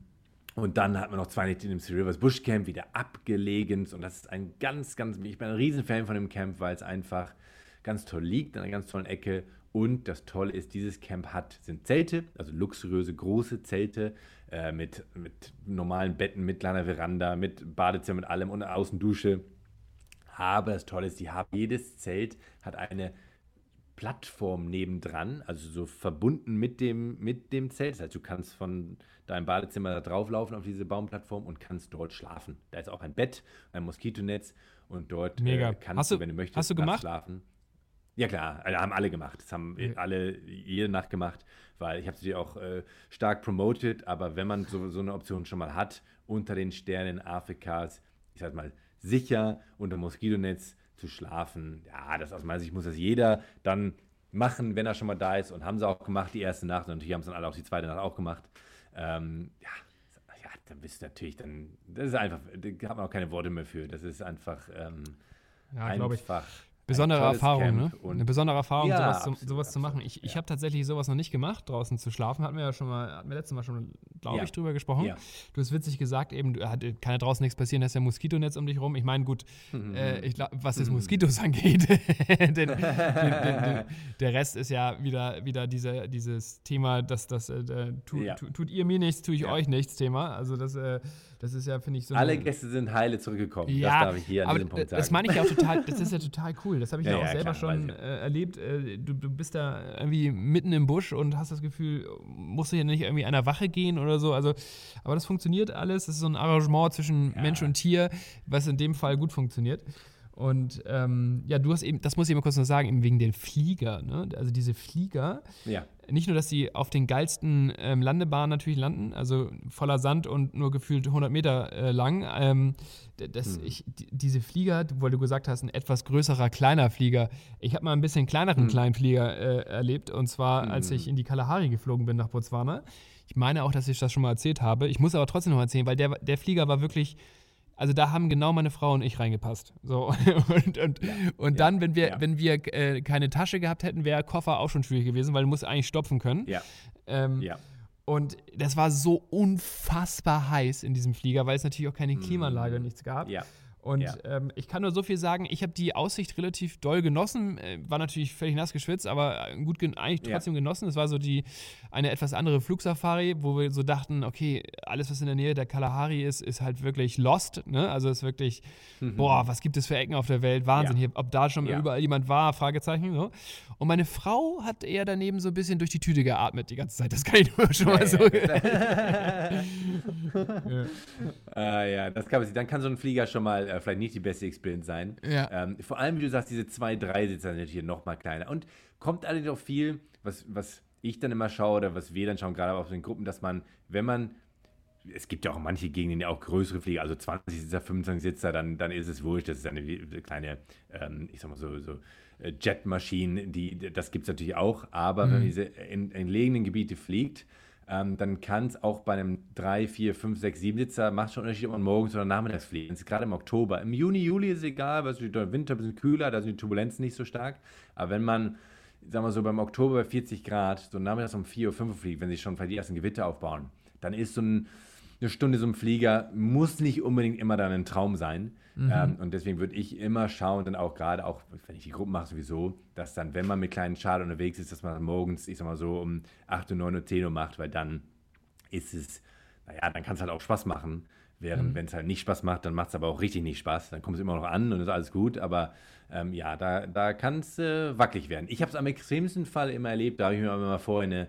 und dann hat man noch zwei Nächte in dem Three Rivers Bush Camp wieder abgelegen. Und das ist ein ganz, ganz, ich bin ein Riesenfan von dem Camp, weil es einfach ganz toll liegt, in einer ganz tollen Ecke. Und das Tolle ist, dieses Camp hat, sind Zelte, also luxuriöse, große Zelte äh, mit, mit normalen Betten, mit kleiner Veranda, mit Badezimmer, mit allem und Außendusche. Aber das Tolle ist, die haben, jedes Zelt hat eine Plattform nebendran, also so verbunden mit dem, mit dem Zelt. Das heißt, du kannst von deinem Badezimmer da drauflaufen auf diese Baumplattform und kannst dort schlafen. Da ist auch ein Bett, ein Moskitonetz und dort äh, kannst du, wenn du möchtest, hast du gemacht? schlafen. Ja klar, also haben alle gemacht. Das haben ja. alle jede Nacht gemacht, weil ich habe sie auch äh, stark promoted, aber wenn man so, so eine Option schon mal hat, unter den Sternen Afrikas, ich sag mal, sicher unter Moskitonetz, zu schlafen. Ja, das aus meiner Sicht muss das jeder dann machen, wenn er schon mal da ist. Und haben sie auch gemacht, die erste Nacht. Und natürlich haben es dann alle auch die zweite Nacht auch gemacht. ähm, ja, ja, dann bist du natürlich dann, das ist einfach, da hat man auch keine Worte mehr für. Das ist einfach ähm, ja, einfach. Ich besondere Erfahrung, ne? Eine besondere Erfahrung, Ja, sowas, absolut, zu, sowas zu machen. Ich, ich ja. habe tatsächlich sowas noch nicht gemacht, draußen zu schlafen. Hatten wir ja schon mal, hatten wir letztes Mal schon, glaube Ja. ich, drüber gesprochen. Du hast witzig gesagt, eben, du- hat, kann ja draußen nichts passieren, da ist ja ein Moskitonetz um dich rum. Ich meine, gut, Mhm. äh, ich glaub, was das Moskitos [laughs] angeht, den, den, den, [laughs] der Rest ist ja wieder, wieder diese, dieses Thema, dass das äh, tu, tu, tut ihr mir nichts, tue ich euch nichts Thema. Also das, äh, das ist ja, finde ich, so Alle Gäste sind heile zurückgekommen. ja, das darf ich hier an aber diesem Punkt sagen. das meine ich ja auch [laughs] total, das ist ja total cool. Das habe ich ja, Ja, auch ja, selber klar, schon äh, erlebt. Äh, du, du bist da irgendwie mitten im Busch und hast das Gefühl, musst du hier nicht irgendwie einer Wache gehen oder so. Also, aber das funktioniert alles. Das ist so ein Arrangement zwischen Mensch und Tier, was in dem Fall gut funktioniert. Und ähm, ja, du hast eben, das muss ich mal kurz noch sagen, eben wegen den Flieger. Ne? Also diese Flieger, ja. nicht nur, dass sie auf den geilsten ähm, Landebahnen natürlich landen, also voller Sand und nur gefühlt 100 Meter äh, lang. Ähm, d- das, ich, die, diese Flieger, weil du gesagt hast, ein etwas größerer, kleiner Flieger. Ich habe mal ein bisschen kleineren kleinen Flieger äh, erlebt und zwar, als ich in die Kalahari geflogen bin nach Botswana. Ich meine auch, dass ich das schon mal erzählt habe. Ich muss aber trotzdem noch erzählen, weil der, der Flieger war wirklich. Also da haben genau meine Frau und ich reingepasst. So. [laughs] Und, und, und dann, wenn wir, ja. wenn wir äh, keine Tasche gehabt hätten, wäre Koffer auch schon schwierig gewesen, weil du musst eigentlich stopfen können. Ja. Ähm, Ja. Und das war so unfassbar heiß in diesem Flieger, weil es natürlich auch keine Klimaanlage und nichts gab. Mm. Ja. Und Ja. ähm, ich kann nur so viel sagen, ich habe die Aussicht relativ doll genossen, äh, war natürlich völlig nass geschwitzt, aber äh, gut gen eigentlich Ja. trotzdem genossen. Es war so die eine etwas andere Flugsafari, wo wir so dachten, okay, alles was in der Nähe der Kalahari ist, ist halt wirklich lost, ne? Also ist wirklich, boah, was gibt es für Ecken auf der Welt? Wahnsinn, Mhm. Ja. hier, ob da schon Ja. überall jemand war, Fragezeichen, so. Und meine Frau hat eher daneben so ein bisschen durch die Tüte geatmet die ganze Zeit. Das kann ich nur schon mal so. Äh, [laughs] [laughs] ja, das kann man sich. Dann kann so ein Flieger schon mal äh, vielleicht nicht die beste Experience sein. Ja. Ähm, vor allem, wie du sagst, diese zwei, drei Sitzer sind natürlich noch mal kleiner. Und kommt allerdings auch viel, was, was ich dann immer schaue oder was wir dann schauen, gerade auf den Gruppen, dass man, wenn man es gibt ja auch manche Gegenden, die auch größere Flieger, also 20 Sitzer, 25 Sitzer, dann, dann ist es wurscht. Das ist eine kleine, ähm, ich sag mal so, so äh, Jetmaschinen, die, das gibt es natürlich auch. Aber wenn man diese in, entlegenen Gebiete fliegt, ähm, dann kann es auch bei einem 3, 4, 5, 6, 7 Sitzer, macht schon Unterschied, ob man morgens oder nachmittags fliegt. Das ist gerade im Oktober. Im Juni, Juli ist es egal, weil es der Winter ein bisschen kühler, da sind die Turbulenzen nicht so stark. Aber wenn man, sagen wir so, beim Oktober bei 40 Grad, so nachmittags um 4 Uhr, 5 Uhr fliegt, wenn sich schon vielleicht die ersten Gewitter aufbauen, dann ist so ein, eine Stunde so ein Flieger, muss nicht unbedingt immer dann ein Traum sein. Ähm, und deswegen würde ich immer schauen, dann auch gerade, auch wenn ich die Gruppen mache sowieso, dass dann, wenn man mit kleinen Schade unterwegs ist, dass man morgens, ich sag mal so, um 8 Uhr, 9 Uhr, 10 Uhr macht, weil dann ist es, naja, dann kann es halt auch Spaß machen. Während, wenn es halt nicht Spaß macht, dann macht es aber auch richtig nicht Spaß. Dann kommt es immer noch an und ist alles gut. Aber ähm, ja, da, da kann es äh, wackelig werden. Ich habe es am extremsten Fall immer erlebt, da habe ich mir immer vorher eine,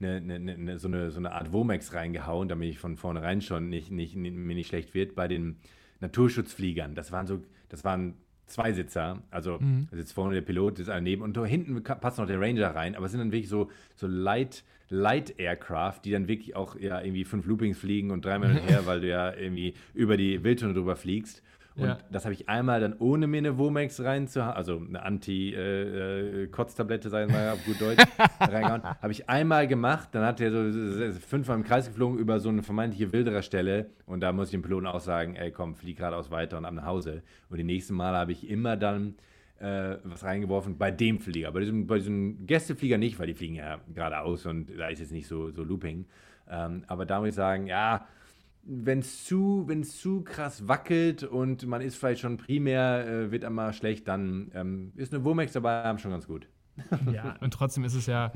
eine, eine, eine, so, eine, so eine Art Womex reingehauen, damit ich von vornherein schon nicht, nicht, nicht, mir nicht schlecht wird. Bei den Naturschutzfliegern, das waren so, das waren Zweisitzer, also da sitzt vorne der Pilot, ist einer neben und da hinten passt noch der Ranger rein, aber es sind dann wirklich so, so Light, Light Aircraft, die dann wirklich auch ja irgendwie fünf Loopings fliegen und dreimal hin her, [laughs] weil du ja irgendwie über die Wildtunnel drüber fliegst. Und Ja. das habe ich einmal dann ohne mir eine Womex reinzuhauen, also eine Anti-Kotztablette, sagen wir mal auf gut Deutsch, [laughs] reingehauen. Habe ich einmal gemacht, dann hat er so fünfmal im Kreis geflogen über so eine vermeintliche wilderer Stelle und da muss ich dem Piloten auch sagen, ey komm, flieg geradeaus weiter und ab nach Hause. Und die nächsten Mal habe ich immer dann äh, was reingeworfen bei dem Flieger. Bei diesem, bei diesem Gästeflieger nicht, weil die fliegen ja geradeaus und da ist jetzt nicht so, so Looping. Ähm, aber da muss ich sagen, ja, wenn es zu, wenn's zu krass wackelt und man ist vielleicht schon primär, äh, wird einmal schlecht, dann ähm, ist eine Womex dabei, haben schon ganz gut. [laughs] Ja, und trotzdem ist es ja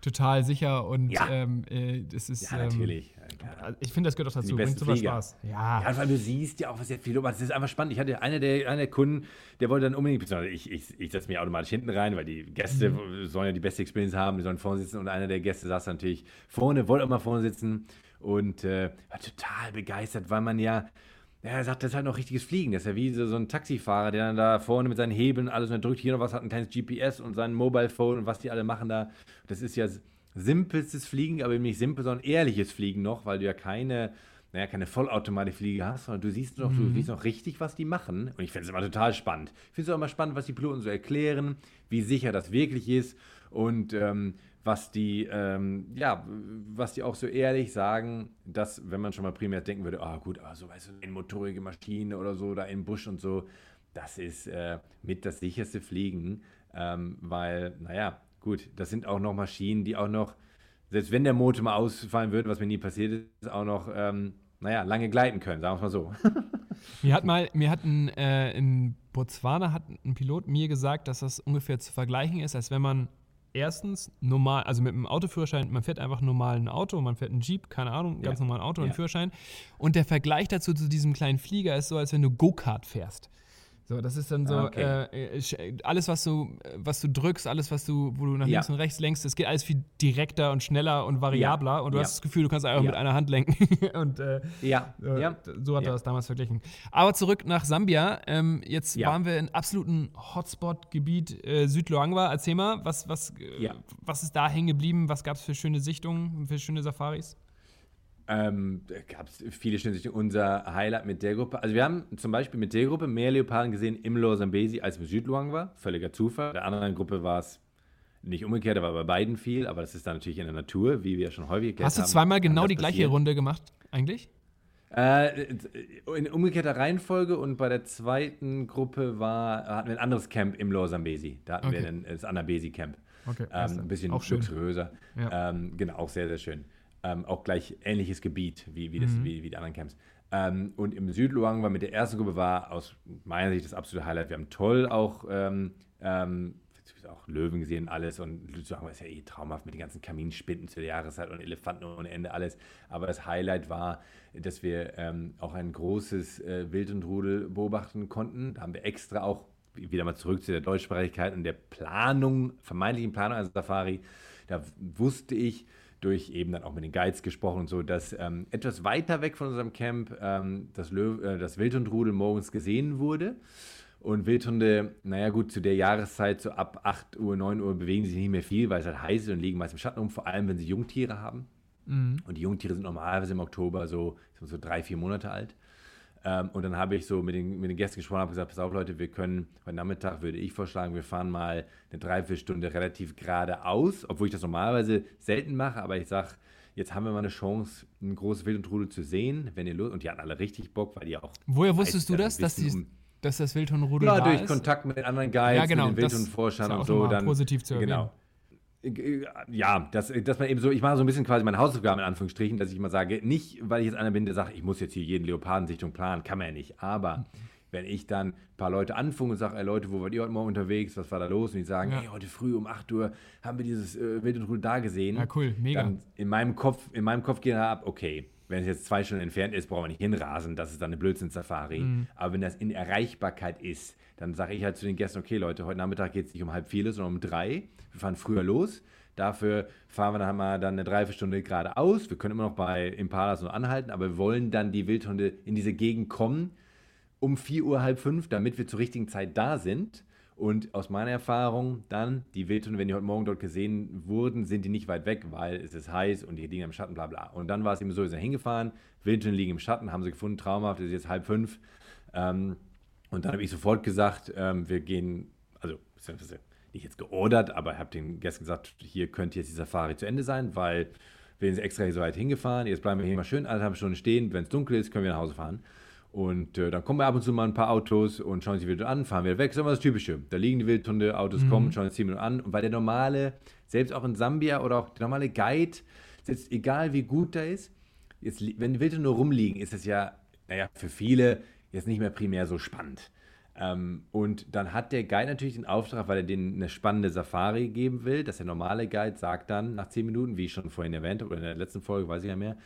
total sicher und Ja. ähm, äh, das ist. Ja, ähm, natürlich. Ja, klar. also Ich finde, das gehört auch dazu. Bringt Flieger. Spaß. Ja. Ja, weil du siehst ja auch, was jetzt viel aber Das ist einfach spannend. Ich hatte einer der, einer der Kunden, der wollte dann unbedingt, beziehungsweise ich, ich, ich setze mich automatisch hinten rein, weil die Gäste sollen ja die beste Experience haben, die sollen vorne sitzen und einer der Gäste saß natürlich vorne, wollte auch mal vorne sitzen und äh, war total begeistert, weil man ja, ja, er sagt, das ist halt noch richtiges Fliegen. Das ist ja wie so, so ein Taxifahrer, der dann da vorne mit seinen Hebeln alles und drückt hier noch was, hat ein kleines GPS und sein Mobile Phone und was die alle machen da. Das ist ja simpelstes Fliegen, aber eben nicht simpel, sondern ehrliches Fliegen noch, weil du ja keine naja, keine Vollautomatikfliege hast, sondern du siehst noch, mhm. du siehst noch richtig, was die machen. Und ich finde es immer total spannend. Ich finde es auch immer spannend, was die Piloten so erklären, wie sicher das wirklich ist und ähm, was die, ähm, ja, was die auch so ehrlich sagen, dass, wenn man schon mal primär denken würde, ah oh, gut, also weißt du, eine motorige Maschine oder so, da im Busch und so, das ist äh, mit das sicherste Fliegen, ähm, weil, naja, gut, das sind auch noch Maschinen, die auch noch, selbst wenn der Motor mal ausfallen würde, was mir nie passiert ist, auch noch, ähm, naja, lange gleiten können, sagen wir es mal so. [laughs] mir hat mal, mir hat ein, äh, in Botswana hat ein Pilot mir gesagt, dass das ungefähr zu vergleichen ist, als wenn man erstens normal, also mit einem Autoführerschein, man fährt einfach normal ein Auto, man fährt einen Jeep, keine Ahnung, ganz ja. normalen Auto, ja. einen Führerschein. Und der Vergleich dazu zu diesem kleinen Flieger ist so, als wenn du Go-Kart fährst. So, das ist dann so, okay. äh, äh alles, was du, was du drückst, alles, was du, wo du nach links ja. und rechts lenkst, das geht alles viel direkter und schneller und variabler ja. und du ja. hast das Gefühl, du kannst einfach mit einer Hand lenken. [laughs] und äh, ja. Äh, so hat er das damals verglichen. Aber zurück nach Sambia. Ähm, jetzt waren wir in absoluten Hotspot-Gebiet äh, Südloangwa. Erzähl mal, was, was, äh, was ist da hängen geblieben? Was gab es für schöne Sichtungen, für schöne Safaris? Ähm, da gab es viele schöne Sichtungen. Unser Highlight mit der Gruppe. Also wir haben zum Beispiel mit der Gruppe mehr Leoparden gesehen im Lower Zambesi als im Südluang war. Völliger Zufall. Der anderen Gruppe war es nicht umgekehrt, da war bei beiden viel, aber das ist dann natürlich in der Natur, wie wir schon häufig haben. Hast du zweimal genau die gleiche passiert. Runde gemacht, eigentlich? Äh, in umgekehrter Reihenfolge und bei der zweiten Gruppe war, hatten wir ein anderes Camp im Lower Zambesi. Da hatten okay. wir ein, das Anabesi Camp. Okay, ähm, ein bisschen luxuriöser. Ja. Ähm, genau, auch sehr, sehr schön. Ähm, auch gleich ähnliches Gebiet wie, wie, das, mhm. wie, wie die anderen Camps. Ähm, und im Südluang war mit der ersten Gruppe war aus meiner Sicht das absolute Highlight. Wir haben toll auch, ähm, ähm, auch Löwen gesehen, alles. Und Südluang ist ja eh traumhaft mit den ganzen Kaminspinden zur Jahreszeit und Elefanten ohne Ende, alles. Aber das Highlight war, dass wir ähm, auch ein großes äh, Wild und Rudel beobachten konnten. Da haben wir extra auch wieder mal zurück zu der Deutschsprachigkeit und der Planung, vermeintlichen Planung einer Safari. Da wusste ich, durch eben dann auch mit den Guides gesprochen und so, dass ähm, etwas weiter weg von unserem Camp ähm, das, Löw äh, das Wildhundrudel morgens gesehen wurde. Und Wildhunde, naja gut, zu der Jahreszeit, so ab 8 Uhr, 9 Uhr bewegen sie sich nicht mehr viel, weil es halt heiß ist und liegen meist im Schatten um, vor allem wenn sie Jungtiere haben. Mhm. Und die Jungtiere sind normalerweise im Oktober so, so drei, vier Monate alt. Ähm, und dann habe ich so mit den, mit den Gästen gesprochen, habe gesagt, pass auf Leute, wir können, heute Nachmittag würde ich vorschlagen, wir fahren mal eine Dreiviertelstunde relativ geradeaus, obwohl ich das normalerweise selten mache, aber ich sage, jetzt haben wir mal eine Chance, ein großes Wild und Rudel zu sehen, wenn ihr Lust, und die hatten alle richtig Bock, weil die auch... Woher wusstest du das, dass, die, um, dass das Wildhundrudel ja, da ist? Ja, durch Kontakt mit den anderen Guides, ja, genau, mit den Wildhundforschern und so. Dann, positiv zu erwähnen. Genau ja, dass, dass man eben so, ich mache so ein bisschen quasi meine Hausaufgaben in Anführungsstrichen, dass ich immer sage, nicht, weil ich jetzt einer bin, der sagt, ich muss jetzt hier jeden Leopardensichtung planen, kann man ja nicht. Aber wenn ich dann ein paar Leute anfunge und sage, ey Leute, wo wart ihr heute Morgen unterwegs, was war da los? Und die sagen, ja. ey, heute früh um 8 Uhr haben wir dieses äh, Wild und Rudel da gesehen. Ja, cool, mega. Dann in meinem Kopf, in meinem Kopf gehen da ab, okay, wenn es jetzt zwei Stunden entfernt ist, brauchen wir nicht hinrasen, das ist dann eine Blödsinn-Safari. Mhm. Aber wenn das in Erreichbarkeit ist, dann sage ich halt zu den Gästen, okay Leute, heute Nachmittag geht es nicht um halb vier, sondern um drei. Wir fahren früher los Dafür fahren wir dann mal dann eine Dreiviertelstunde geradeaus. Wir können immer noch bei Impalas so anhalten, aber wir wollen dann die Wildhunde in diese Gegend kommen um 4 Uhr, halb fünf, damit wir zur richtigen Zeit da sind. Und aus meiner Erfahrung dann, die Wildhunde, wenn die heute Morgen dort gesehen wurden, sind die nicht weit weg, weil es ist heiß und die liegen im Schatten, bla bla. Und dann war es eben so, wir sind hingefahren, Wildhunde liegen im Schatten, haben sie gefunden, traumhaft, es ist jetzt halb fünf. Ähm, und dann habe ich sofort gesagt, ähm, wir gehen, also nicht jetzt geordert, aber ich habe den Gästen gesagt, hier könnte jetzt die Safari zu Ende sein, weil wir sind extra hier so weit hingefahren. Jetzt bleiben wir hier mal schön anderthalb Stunden stehen. Wenn es dunkel ist, können wir nach Hause fahren. Und äh, dann kommen wir ab und zu mal ein paar Autos und schauen sich die Wildhunde an, fahren wir weg. Das ist immer das Typische. Da liegen die Wildhunde, Autos mhm. kommen, schauen sich 10 Minuten an. Und weil der normale, selbst auch in Sambia oder auch der normale Guide, jetzt egal wie gut der ist, jetzt, wenn die Wildhunde rumliegen, ist das ja, naja, für viele jetzt nicht mehr primär so spannend. Ähm, und dann hat der Guide natürlich den Auftrag, weil er denen eine spannende Safari geben will, dass der normale Guide sagt dann nach 10 Minuten, wie ich schon vorhin erwähnt habe, oder in der letzten Folge, weiß ich ja mehr,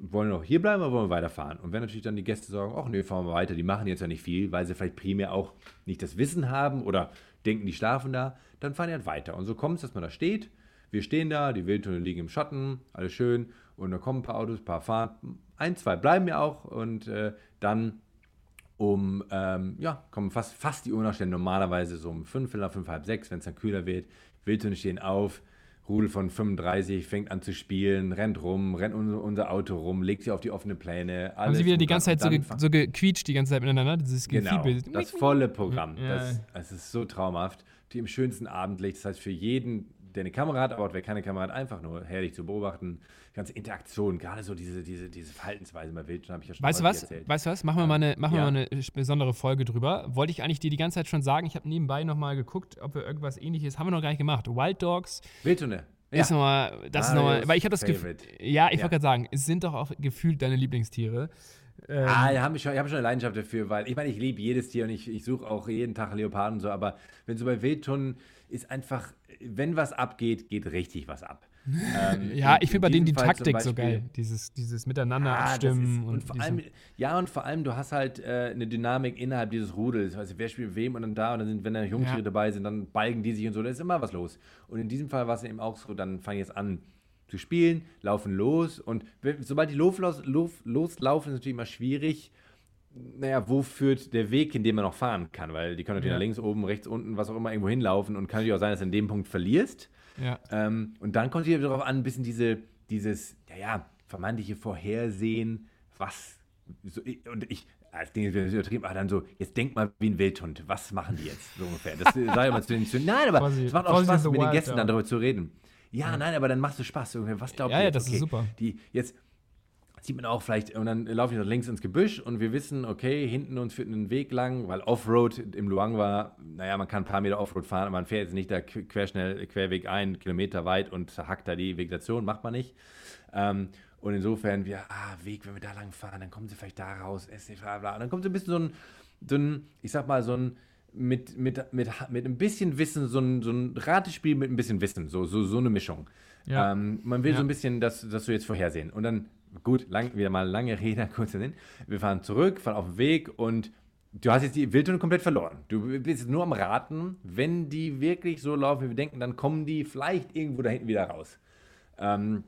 wollen wir noch hier bleiben oder wollen wir weiterfahren? Und wenn natürlich dann die Gäste sagen, ach nee, fahren wir weiter, die machen jetzt ja nicht viel, weil sie vielleicht primär auch nicht das Wissen haben oder denken, die schlafen da, dann fahren die halt weiter. Und so kommt es, dass man da steht, wir stehen da, die Wildtunnel liegen im Schatten, alles schön, und dann kommen ein paar Autos, ein paar fahren, ein, zwei bleiben ja auch und äh, dann um, ähm, ja, kommen fast, fast die Uhr noch stellen. Normalerweise so um fünf, fünf, halb sechs, wenn es dann kühler wird. Wildhunde stehen auf, Rudel von 35 fängt an zu spielen, rennt rum, rennt unser Auto rum, legt sich auf die offene Pläne. Haben sie wieder die ganze Zeit so, ge so, gequietscht, die ganze Zeit miteinander? Dieses genau, das volle Programm. Ja. Das, das, ist so traumhaft. Die im schönsten Abendlicht. Das heißt, für jeden, der eine Kamera hat, aber wer keine Kamera hat, einfach nur herrlich zu beobachten. Ganze Interaktion, gerade so diese, diese, diese Verhaltensweise bei Wildschwein habe ich ja schon weißt du was? erzählt. Weißt du was? Machen wir mal eine, machen ja. wir mal eine besondere Folge drüber. Wollte ich eigentlich dir die ganze Zeit schon sagen. Ich habe nebenbei nochmal geguckt, ob wir irgendwas ähnliches, haben wir noch gar nicht gemacht. Wild Dogs. Wildhunde. Ja. Ist nochmal, das ist nochmal, weil ich habe das Gefühl, ja, ich ja. wollte gerade sagen, es sind doch auch gefühlt deine Lieblingstiere. Ähm, ah, ich habe schon, hab schon eine Leidenschaft dafür, weil ich meine, ich liebe jedes Tier und ich, ich suche auch jeden Tag Leoparden und so, aber wenn so bei Wildhunden ist einfach, wenn was abgeht, geht richtig was ab. [laughs] Ähm, ja, ich finde bei denen die Taktik Beispiel, so geil. Dieses, dieses Miteinander ja, abstimmen. Ist, und, und, vor allem, ja, und vor allem, du hast halt äh, eine Dynamik innerhalb dieses Rudels. Also, wer spielt wem und dann da und dann sind, wenn da Jungtiere ja. dabei sind, dann balgen die sich und so, da ist immer was los. Und in diesem Fall war es eben auch so, dann fange ich jetzt an zu spielen, laufen los und sobald die los, los, loslaufen, ist es natürlich immer schwierig. Naja, wo führt der Weg, in dem man noch fahren kann? Weil die können natürlich ja. nach links, oben, rechts, unten, was auch immer irgendwo hinlaufen und kann natürlich auch sein, dass du in dem Punkt verlierst. Ja. Ähm, und dann kommt es wieder darauf an, ein bisschen diese, dieses, ja, ja, vermeintliche Vorhersehen, was. So, und ich, als Dinge übertrieben, aber dann so, jetzt denk mal wie ein Wildhund, was machen die jetzt, so ungefähr. Das sage ich mal zu den Nein, aber es macht auch Spaß, mit den Gästen ja. dann darüber zu reden. Ja, ja, nein, aber dann machst du Spaß. Was glaubt ja, ihr? Ja, das okay, ist super. Die, jetzt, sieht man auch vielleicht, und dann laufe ich nach links ins Gebüsch und wir wissen, okay, hinten uns führt ein Weg lang, weil Offroad im Luang war, naja, man kann ein paar Meter Offroad fahren, aber man fährt jetzt nicht da querschnell, Querweg ein, Kilometer weit und hackt da die Vegetation, macht man nicht. Ähm, und insofern, wir, ah, Weg, wenn wir da lang fahren, dann kommen sie vielleicht da raus, bla, bla. Und dann kommt so ein bisschen so ein, so ein ich sag mal, so ein, mit, mit, mit, mit ein bisschen Wissen, so ein, so ein Ratespiel mit ein bisschen Wissen, so, so, so eine Mischung. Ja. Ähm, man will ja. so ein bisschen das, das so jetzt vorhersehen. Und dann gut, lang, wieder mal lange Rede, [laughs] kurz hin. Wir fahren zurück, fahren auf den Weg und du hast jetzt die Wildhunde komplett verloren. Du bist nur am Raten. Wenn die wirklich so laufen, wie wir denken, dann kommen die vielleicht irgendwo da hinten wieder raus. Ähm,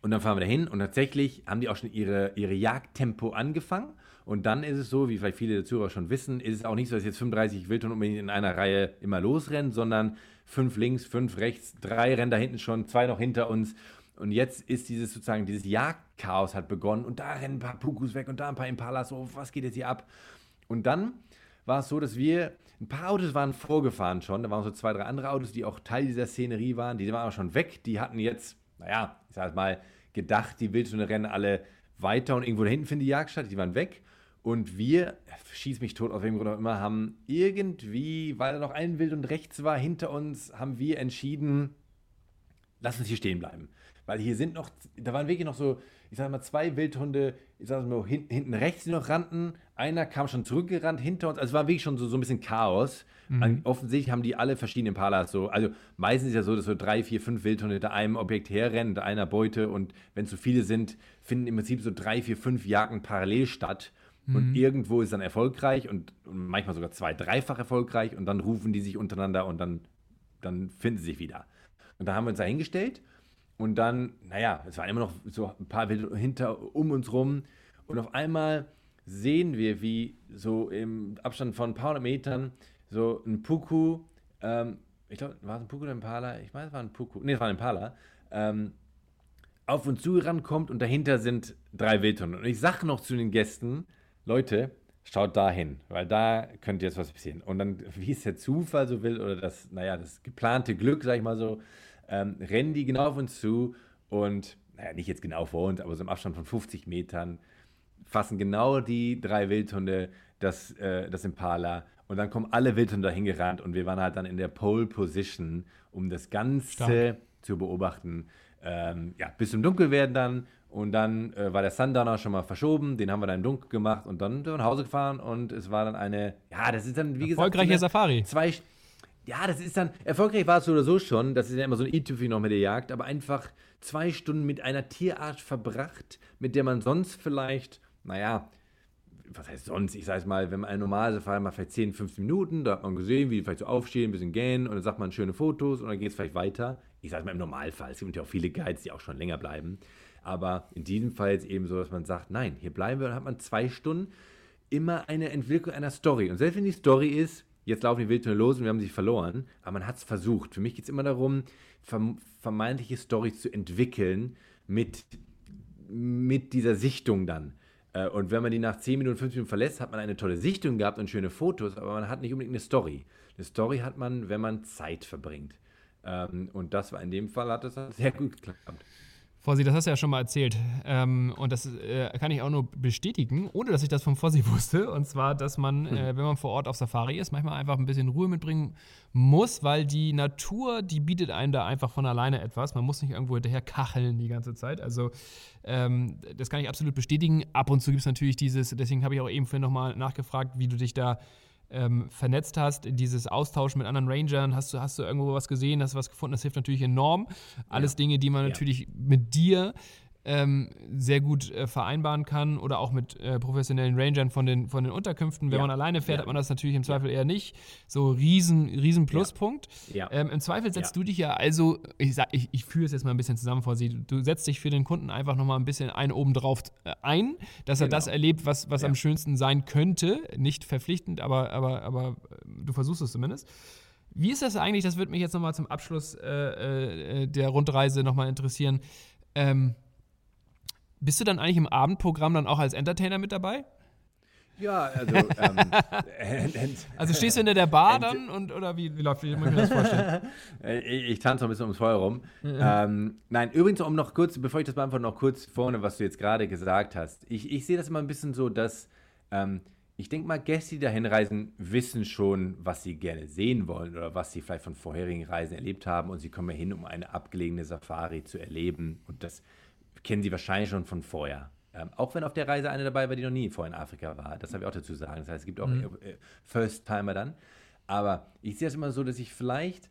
und dann fahren wir dahin und tatsächlich haben die auch schon ihre, ihre Jagdtempo angefangen. Und dann ist es so, wie vielleicht viele der Zuhörer schon wissen, ist es auch nicht so, dass jetzt 35 Wildhunde unbedingt in einer Reihe immer losrennen, sondern fünf links, fünf rechts, drei rennen da hinten schon, zwei noch hinter uns. Und jetzt ist dieses sozusagen, dieses Jagdchaos hat begonnen und da rennen ein paar Pukus weg und da ein paar Impalas, so, was geht jetzt hier ab? Und dann war es so, dass wir, ein paar Autos waren vorgefahren schon, da waren so zwei, drei andere Autos, die auch Teil dieser Szenerie waren, die waren aber schon weg, die hatten jetzt, naja, ich sag mal, gedacht, die Wildhunde rennen alle weiter und irgendwo da hinten findet die Jagd statt, die waren weg. Und wir, schieß mich tot, aus welchem Grund auch immer, haben irgendwie, weil da noch ein Wild und rechts war, hinter uns, haben wir entschieden, lass uns hier stehen bleiben. Weil hier sind noch, da waren wirklich noch so, ich sag mal, zwei Wildhunde, ich sag mal, hinten, hinten rechts, die noch rannten. Einer kam schon zurückgerannt hinter uns. Also es war wirklich schon so, so ein bisschen Chaos. Mhm. Offensichtlich haben die alle verschiedene Palas so. Also meistens ist ja so, dass so drei, vier, fünf Wildhunde hinter einem Objekt herrennen, hinter einer Beute. Und wenn es so viele sind, finden im Prinzip so drei, vier, fünf Jagden parallel statt. Mhm. Und irgendwo ist dann erfolgreich und, und manchmal sogar zwei, dreifach erfolgreich. Und dann rufen die sich untereinander und dann, dann finden sie sich wieder. Und da haben wir uns da hingestellt und dann, naja, es waren immer noch so ein paar hinter um uns rum. Und auf einmal sehen wir, wie so im Abstand von ein paar hundert Metern so ein Puku, ähm, ich glaube, war es ein Puku oder ein Impala? Ich meine, es war ein Puku, nee, es war ein Impala, ähm, auf uns zu rankommt und dahinter sind drei Wildhunde. Und ich sage noch zu den Gästen, Leute, schaut da hin, weil da könnte jetzt was passieren. Und dann, wie es der Zufall so will oder das, naja, das geplante Glück, sag ich mal so, ähm, rennen die genau auf uns zu und, naja, nicht jetzt genau vor uns, aber so im Abstand von 50 Metern, fassen genau die drei Wildhunde das, äh, das Impala und dann kommen alle Wildhunde dahin gerannt und wir waren halt dann in der Pole Position, um das Ganze Stark. zu beobachten. Ähm, ja, bis zum Dunkelwerden dann und dann äh, war der Sundowner schon mal verschoben, den haben wir dann im Dunkel gemacht und dann sind wir nach Hause gefahren und es war dann eine, ja, das ist dann, wie gesagt, erfolgreiche Safari. Zwei, ja, das ist dann, erfolgreich war es so oder so schon, das ist ja immer so ein i-Tüpfchen noch mit der Jagd, aber einfach zwei Stunden mit einer Tierart verbracht, mit der man sonst vielleicht, naja, was heißt sonst, ich sage es mal, wenn man eine normale Safari macht, vielleicht 10, 15 Minuten, da hat man gesehen, wie die vielleicht so aufstehen, ein bisschen gähnen und dann sagt man schöne Fotos und dann geht es vielleicht weiter. Ich sage es mal im Normalfall, es gibt ja auch viele Guides, die auch schon länger bleiben, aber in diesem Fall jetzt eben so, dass man sagt, nein, hier bleiben wir, dann hat man zwei Stunden immer eine Entwicklung einer Story und selbst wenn die Story ist, jetzt laufen die Wildtöne los und wir haben sie verloren. Aber man hat es versucht. Für mich geht es immer darum, vermeintliche Storys zu entwickeln mit, mit dieser Sichtung dann. Äh, und wenn man die nach 10 Minuten, 15 Minuten verlässt, hat man eine tolle Sichtung gehabt und schöne Fotos, aber man hat nicht unbedingt eine Story. Eine Story hat man, wenn man Zeit verbringt. Ähm, und das war in dem Fall, hat das sehr gut geklappt. Fossi, das hast du ja schon mal erzählt. Ähm, und das äh, kann ich auch nur bestätigen, ohne dass ich das vom Fossi [laughs] wusste. Und zwar, dass man, hm. äh, wenn man vor Ort auf Safari ist, manchmal einfach ein bisschen Ruhe mitbringen muss, weil die Natur, die bietet einem da einfach von alleine etwas. Man muss nicht irgendwo hinterher kacheln die ganze Zeit. Also, ähm, das kann ich absolut bestätigen. Ab und zu gibt es natürlich dieses, deswegen habe ich auch eben vorhin nochmal nachgefragt, wie du dich da ähm, vernetzt hast, dieses Austausch mit anderen Rangern, hast du, hast du irgendwo was gesehen, hast du was gefunden, das hilft natürlich enorm. Alles ja. Dinge, die man ja. natürlich mit dir ähm, sehr gut äh, vereinbaren kann oder auch mit äh, professionellen Rangern von den, von den Unterkünften. Wenn ja. man alleine fährt, ja. hat man das natürlich im Zweifel eher nicht. So riesen, riesen Pluspunkt. Ähm, Im Zweifel setzt du dich ja also, ich, sag, ich, ich führe es jetzt mal ein bisschen zusammen vor Sie, du setzt dich für den Kunden einfach nochmal ein bisschen ein obendrauf äh, ein, dass genau. er das erlebt, was, was am schönsten sein könnte. Nicht verpflichtend, aber, aber, aber äh, du versuchst es zumindest. Wie ist das eigentlich? Das würde mich jetzt nochmal zum Abschluss äh, äh, der Rundreise nochmal interessieren. Ähm, bist du dann eigentlich im Abendprogramm dann auch als Entertainer mit dabei? Ja, also. ähm, [laughs] also stehst du hinter der Bar dann und oder wie, wie läuft wie muss ich mir das vorstellen? [laughs] ich, ich tanze ein bisschen ums Feuer rum. Mhm. Ähm, nein, übrigens, um noch kurz, bevor ich das beantworte, noch kurz vorne, was du jetzt gerade gesagt hast. Ich, ich sehe das immer ein bisschen so, dass ähm, ich denke mal, Gäste, die da hinreisen, wissen schon, was sie gerne sehen wollen oder was sie vielleicht von vorherigen Reisen erlebt haben und sie kommen hin, um eine abgelegene Safari zu erleben. Und das kennen sie wahrscheinlich schon von vorher. Ähm, auch wenn auf der Reise eine dabei war, die noch nie vorher in Afrika war. Das habe ich auch dazu sagen. Das heißt, es gibt auch mhm. Äh, First-Timer dann. Aber ich sehe es immer so, dass ich vielleicht,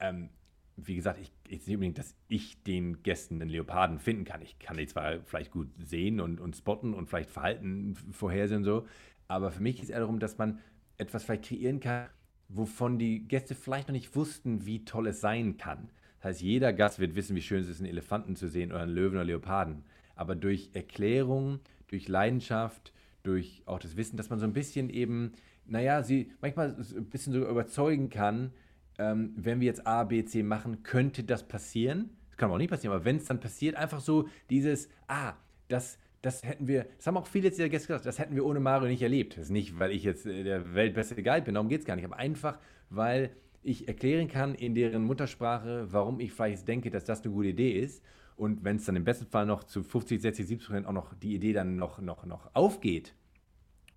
ähm, wie gesagt, ich, ich sehe unbedingt, dass ich den Gästen einen Leoparden finden kann. Ich kann die zwar vielleicht gut sehen und, und spotten und vielleicht Verhalten vorhersehen und so, aber für mich ist es eher darum, dass man etwas vielleicht kreieren kann, wovon die Gäste vielleicht noch nicht wussten, wie toll es sein kann. Heißt, jeder Gast wird wissen, wie schön es ist, einen Elefanten zu sehen oder einen Löwen oder Leoparden. Aber durch Erklärung, durch Leidenschaft, durch auch das Wissen, dass man so ein bisschen eben, naja, sie manchmal ein bisschen so überzeugen kann, ähm, wenn wir jetzt A, B, C machen, könnte das passieren. Das kann auch nicht passieren, aber wenn es dann passiert, einfach so dieses, ah, das, das hätten wir, das haben auch viele jetzt Gäste gesagt, das hätten wir ohne Mario nicht erlebt. Das ist nicht, weil ich jetzt äh, der weltbeste Guide bin, darum geht es gar nicht, aber einfach, weil ich erklären kann in deren Muttersprache, warum ich vielleicht denke, dass das eine gute Idee ist. Und wenn es dann im besten Fall noch zu 50, 60, 70 Prozent auch noch die Idee dann noch, noch, noch aufgeht,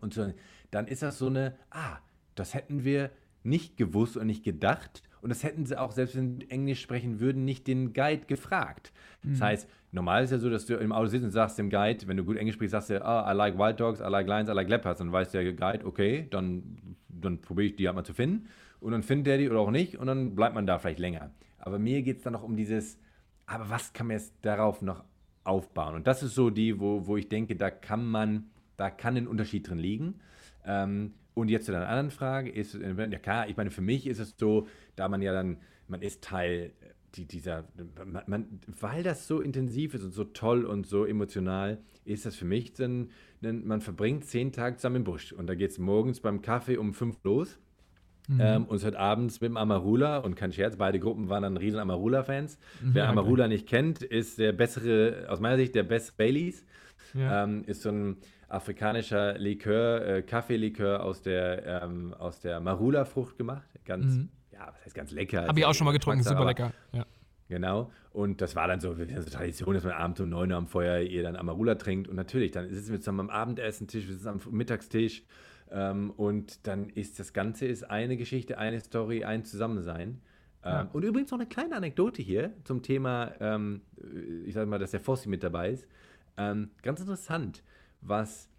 und so, dann ist das so eine, ah, das hätten wir nicht gewusst und nicht gedacht. Und das hätten sie auch, selbst wenn sie Englisch sprechen würden, nicht den Guide gefragt. Mhm. Das heißt, normal ist ja so, dass du im Auto sitzt und sagst dem Guide, wenn du gut Englisch sprichst, sagst du, ah, I like wild dogs, I like lions, I like leopards. Dann weiß der Guide, okay, dann, dann probiere ich die halt mal zu finden und dann findet er die oder auch nicht und dann bleibt man da vielleicht länger. Aber mir geht es dann noch um dieses, aber was kann man jetzt darauf noch aufbauen? Und das ist so die, wo, wo ich denke, da kann man, da kann ein Unterschied drin liegen. Ähm, und jetzt zu deiner anderen Frage, ist, ja klar, ich meine, für mich ist es so, da man ja dann, man ist Teil die, dieser, man, man, weil das so intensiv ist und so toll und so emotional, ist das für mich dann man verbringt zehn Tage zusammen im Busch und da geht es morgens beim Kaffee um fünf los Mhm. Ähm, und es wird abends mit dem Amarula und kein Scherz, beide Gruppen waren dann riesen Amarula-Fans. Mhm, Wer Amarula okay. nicht kennt, ist der bessere, aus meiner Sicht der beste Baileys. Ja. Ähm, ist so ein afrikanischer Likör, äh, Kaffeelikör aus der, ähm, aus der Marula-Frucht gemacht. Ganz, mhm. ja, was heißt ganz lecker. Habe ich auch schon mal getrunken, super lecker. Ja. Genau. Und das war dann so, so Tradition, dass man abends um 9 Uhr am Feuer ihr dann Amarula trinkt. Und natürlich, dann sitzen wir zusammen am Abendessentisch, wir sitzen am Mittagstisch ähm, und dann ist das Ganze ist eine Geschichte, eine Story, ein Zusammensein. Ähm, ja. Und übrigens noch eine kleine Anekdote hier zum Thema, ähm, ich sage mal, dass der Fossi mit dabei ist. Ähm, ganz interessant, was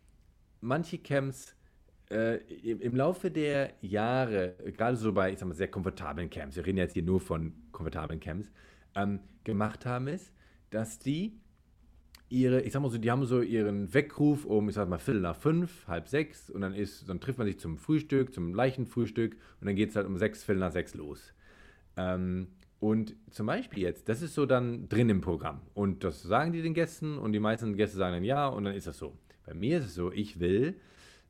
manche Camps äh, im, im, Laufe der Jahre, gerade so bei, ich sag mal, sehr komfortablen Camps, wir reden jetzt hier nur von komfortablen Camps, ähm, gemacht haben, ist, dass die ihre, ich sag mal so, die haben so ihren Weckruf um, ich sag mal, Viertel nach fünf, halb sechs und dann ist, dann trifft man sich zum Frühstück, zum Leichenfrühstück und dann geht es halt um sechs, Viertel nach sechs los. Ähm, und zum Beispiel jetzt, das ist so dann drin im Programm. Und das sagen die den Gästen und die meisten Gäste sagen dann ja und dann ist das so. Bei mir ist es so, ich will,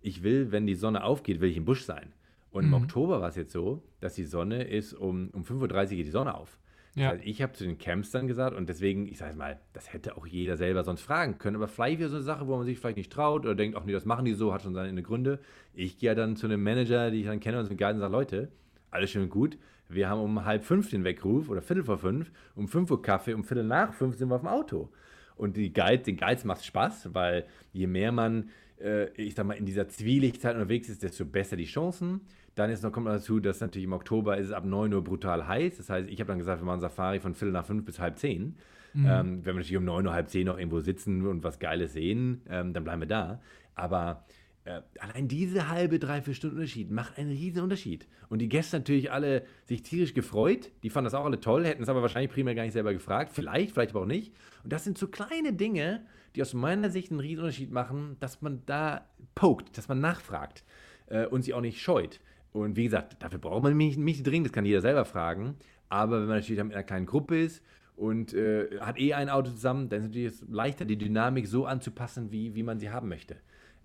ich will, wenn die Sonne aufgeht, will ich im Busch sein. Und im Oktober war es jetzt so, dass die Sonne ist um, um 5.30 Uhr geht die Sonne auf. Das Ja. heißt, ich habe zu den Camps dann gesagt und deswegen, ich sage mal, das hätte auch jeder selber sonst fragen können, aber vielleicht wäre so eine Sache, wo man sich vielleicht nicht traut oder denkt, ach nee, das machen die so, hat schon seine Gründe. Ich gehe ja dann zu einem Manager, die ich dann kenne und zum Guide und sage, Leute, alles schön und gut, wir haben um halb fünf den Weckruf oder viertel vor fünf, um fünf Uhr Kaffee, um viertel nach fünf sind wir auf dem Auto. Und die Guide, den Guides macht Spaß, weil je mehr man, äh, ich sag mal, in dieser Zwielichtzeit unterwegs ist, desto besser die Chancen. Dann ist noch, kommt noch dazu, dass natürlich im Oktober ist es ab 9 Uhr brutal heiß. Das heißt, ich habe dann gesagt, wir machen Safari von Viertel nach fünf bis halb zehn. Ähm, wenn wir natürlich um 9 Uhr, halb zehn noch irgendwo sitzen und was Geiles sehen, ähm, dann bleiben wir da. Aber äh, allein diese halbe, dreiviertel Stunden Unterschied macht einen riesen Unterschied. Und die Gäste natürlich alle sich tierisch gefreut. Die fanden das auch alle toll, hätten es aber wahrscheinlich primär gar nicht selber gefragt. Vielleicht, vielleicht aber auch nicht. Und das sind so kleine Dinge, die aus meiner Sicht einen riesen Unterschied machen, dass man da pokt, dass man nachfragt äh, und sie auch nicht scheut. Und wie gesagt, dafür braucht man mich mich nicht dringend, das kann jeder selber fragen. Aber wenn man natürlich mit einer kleinen Gruppe ist und äh, hat eh ein Auto zusammen, dann ist es natürlich leichter, die Dynamik so anzupassen, wie, wie man sie haben möchte.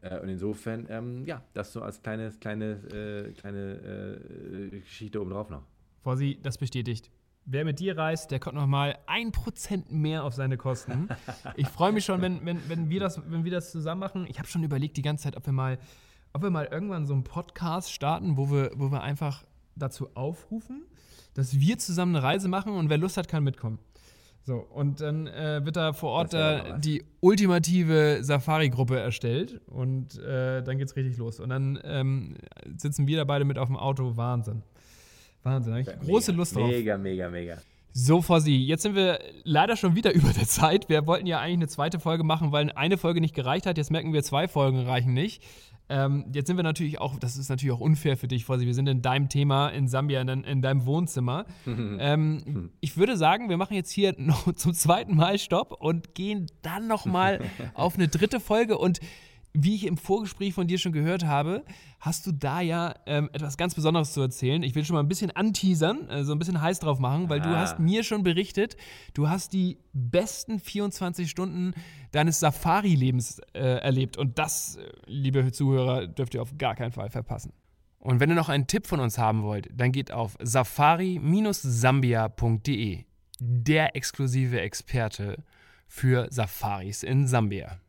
Äh, und insofern, ähm, ja, das so als kleines, kleines, äh, kleine äh, Geschichte obendrauf noch. Vorsi, das bestätigt. Wer mit dir reist, der kommt nochmal ein Prozent mehr auf seine Kosten. [laughs] Ich freue mich schon, wenn, wenn, wenn, wir das, wenn wir das zusammen machen. Ich habe schon überlegt die ganze Zeit, ob wir mal, ob wir mal irgendwann so einen Podcast starten, wo wir, wo wir einfach dazu aufrufen, dass wir zusammen eine Reise machen und wer Lust hat, kann mitkommen. So, und dann äh, wird da vor Ort was. die ultimative Safari-Gruppe erstellt und äh, dann geht's richtig los. Und dann ähm, sitzen wir da beide mit auf dem Auto. Wahnsinn. Wahnsinn. Da hab ich große mega, Lust drauf. Mega, mega, mega. So, Fossi, jetzt sind wir leider schon wieder [laughs] über der Zeit. Wir wollten ja eigentlich eine zweite Folge machen, weil eine Folge nicht gereicht hat. Jetzt merken wir, zwei Folgen reichen nicht. Ähm, jetzt sind wir natürlich auch, das ist natürlich auch unfair für dich, Fossi. Wir sind in deinem Thema in Sambia, in, in deinem Wohnzimmer. [laughs] ähm, ich würde sagen, wir machen jetzt hier noch [laughs] zum zweiten Mal Stopp und gehen dann nochmal auf eine dritte Folge. Und wie ich im Vorgespräch von dir schon gehört habe, hast du da ja ähm, etwas ganz Besonderes zu erzählen. Ich will schon mal ein bisschen anteasern, äh, so ein bisschen heiß drauf machen, weil du Ah. hast mir schon berichtet, du hast die besten 24 Stunden deines Safari-Lebens äh, erlebt. Und das, äh, liebe Zuhörer, dürft ihr auf gar keinen Fall verpassen. Und wenn ihr noch einen Tipp von uns haben wollt, dann geht auf safari-sambia.de. Der exklusive Experte für Safaris in Sambia.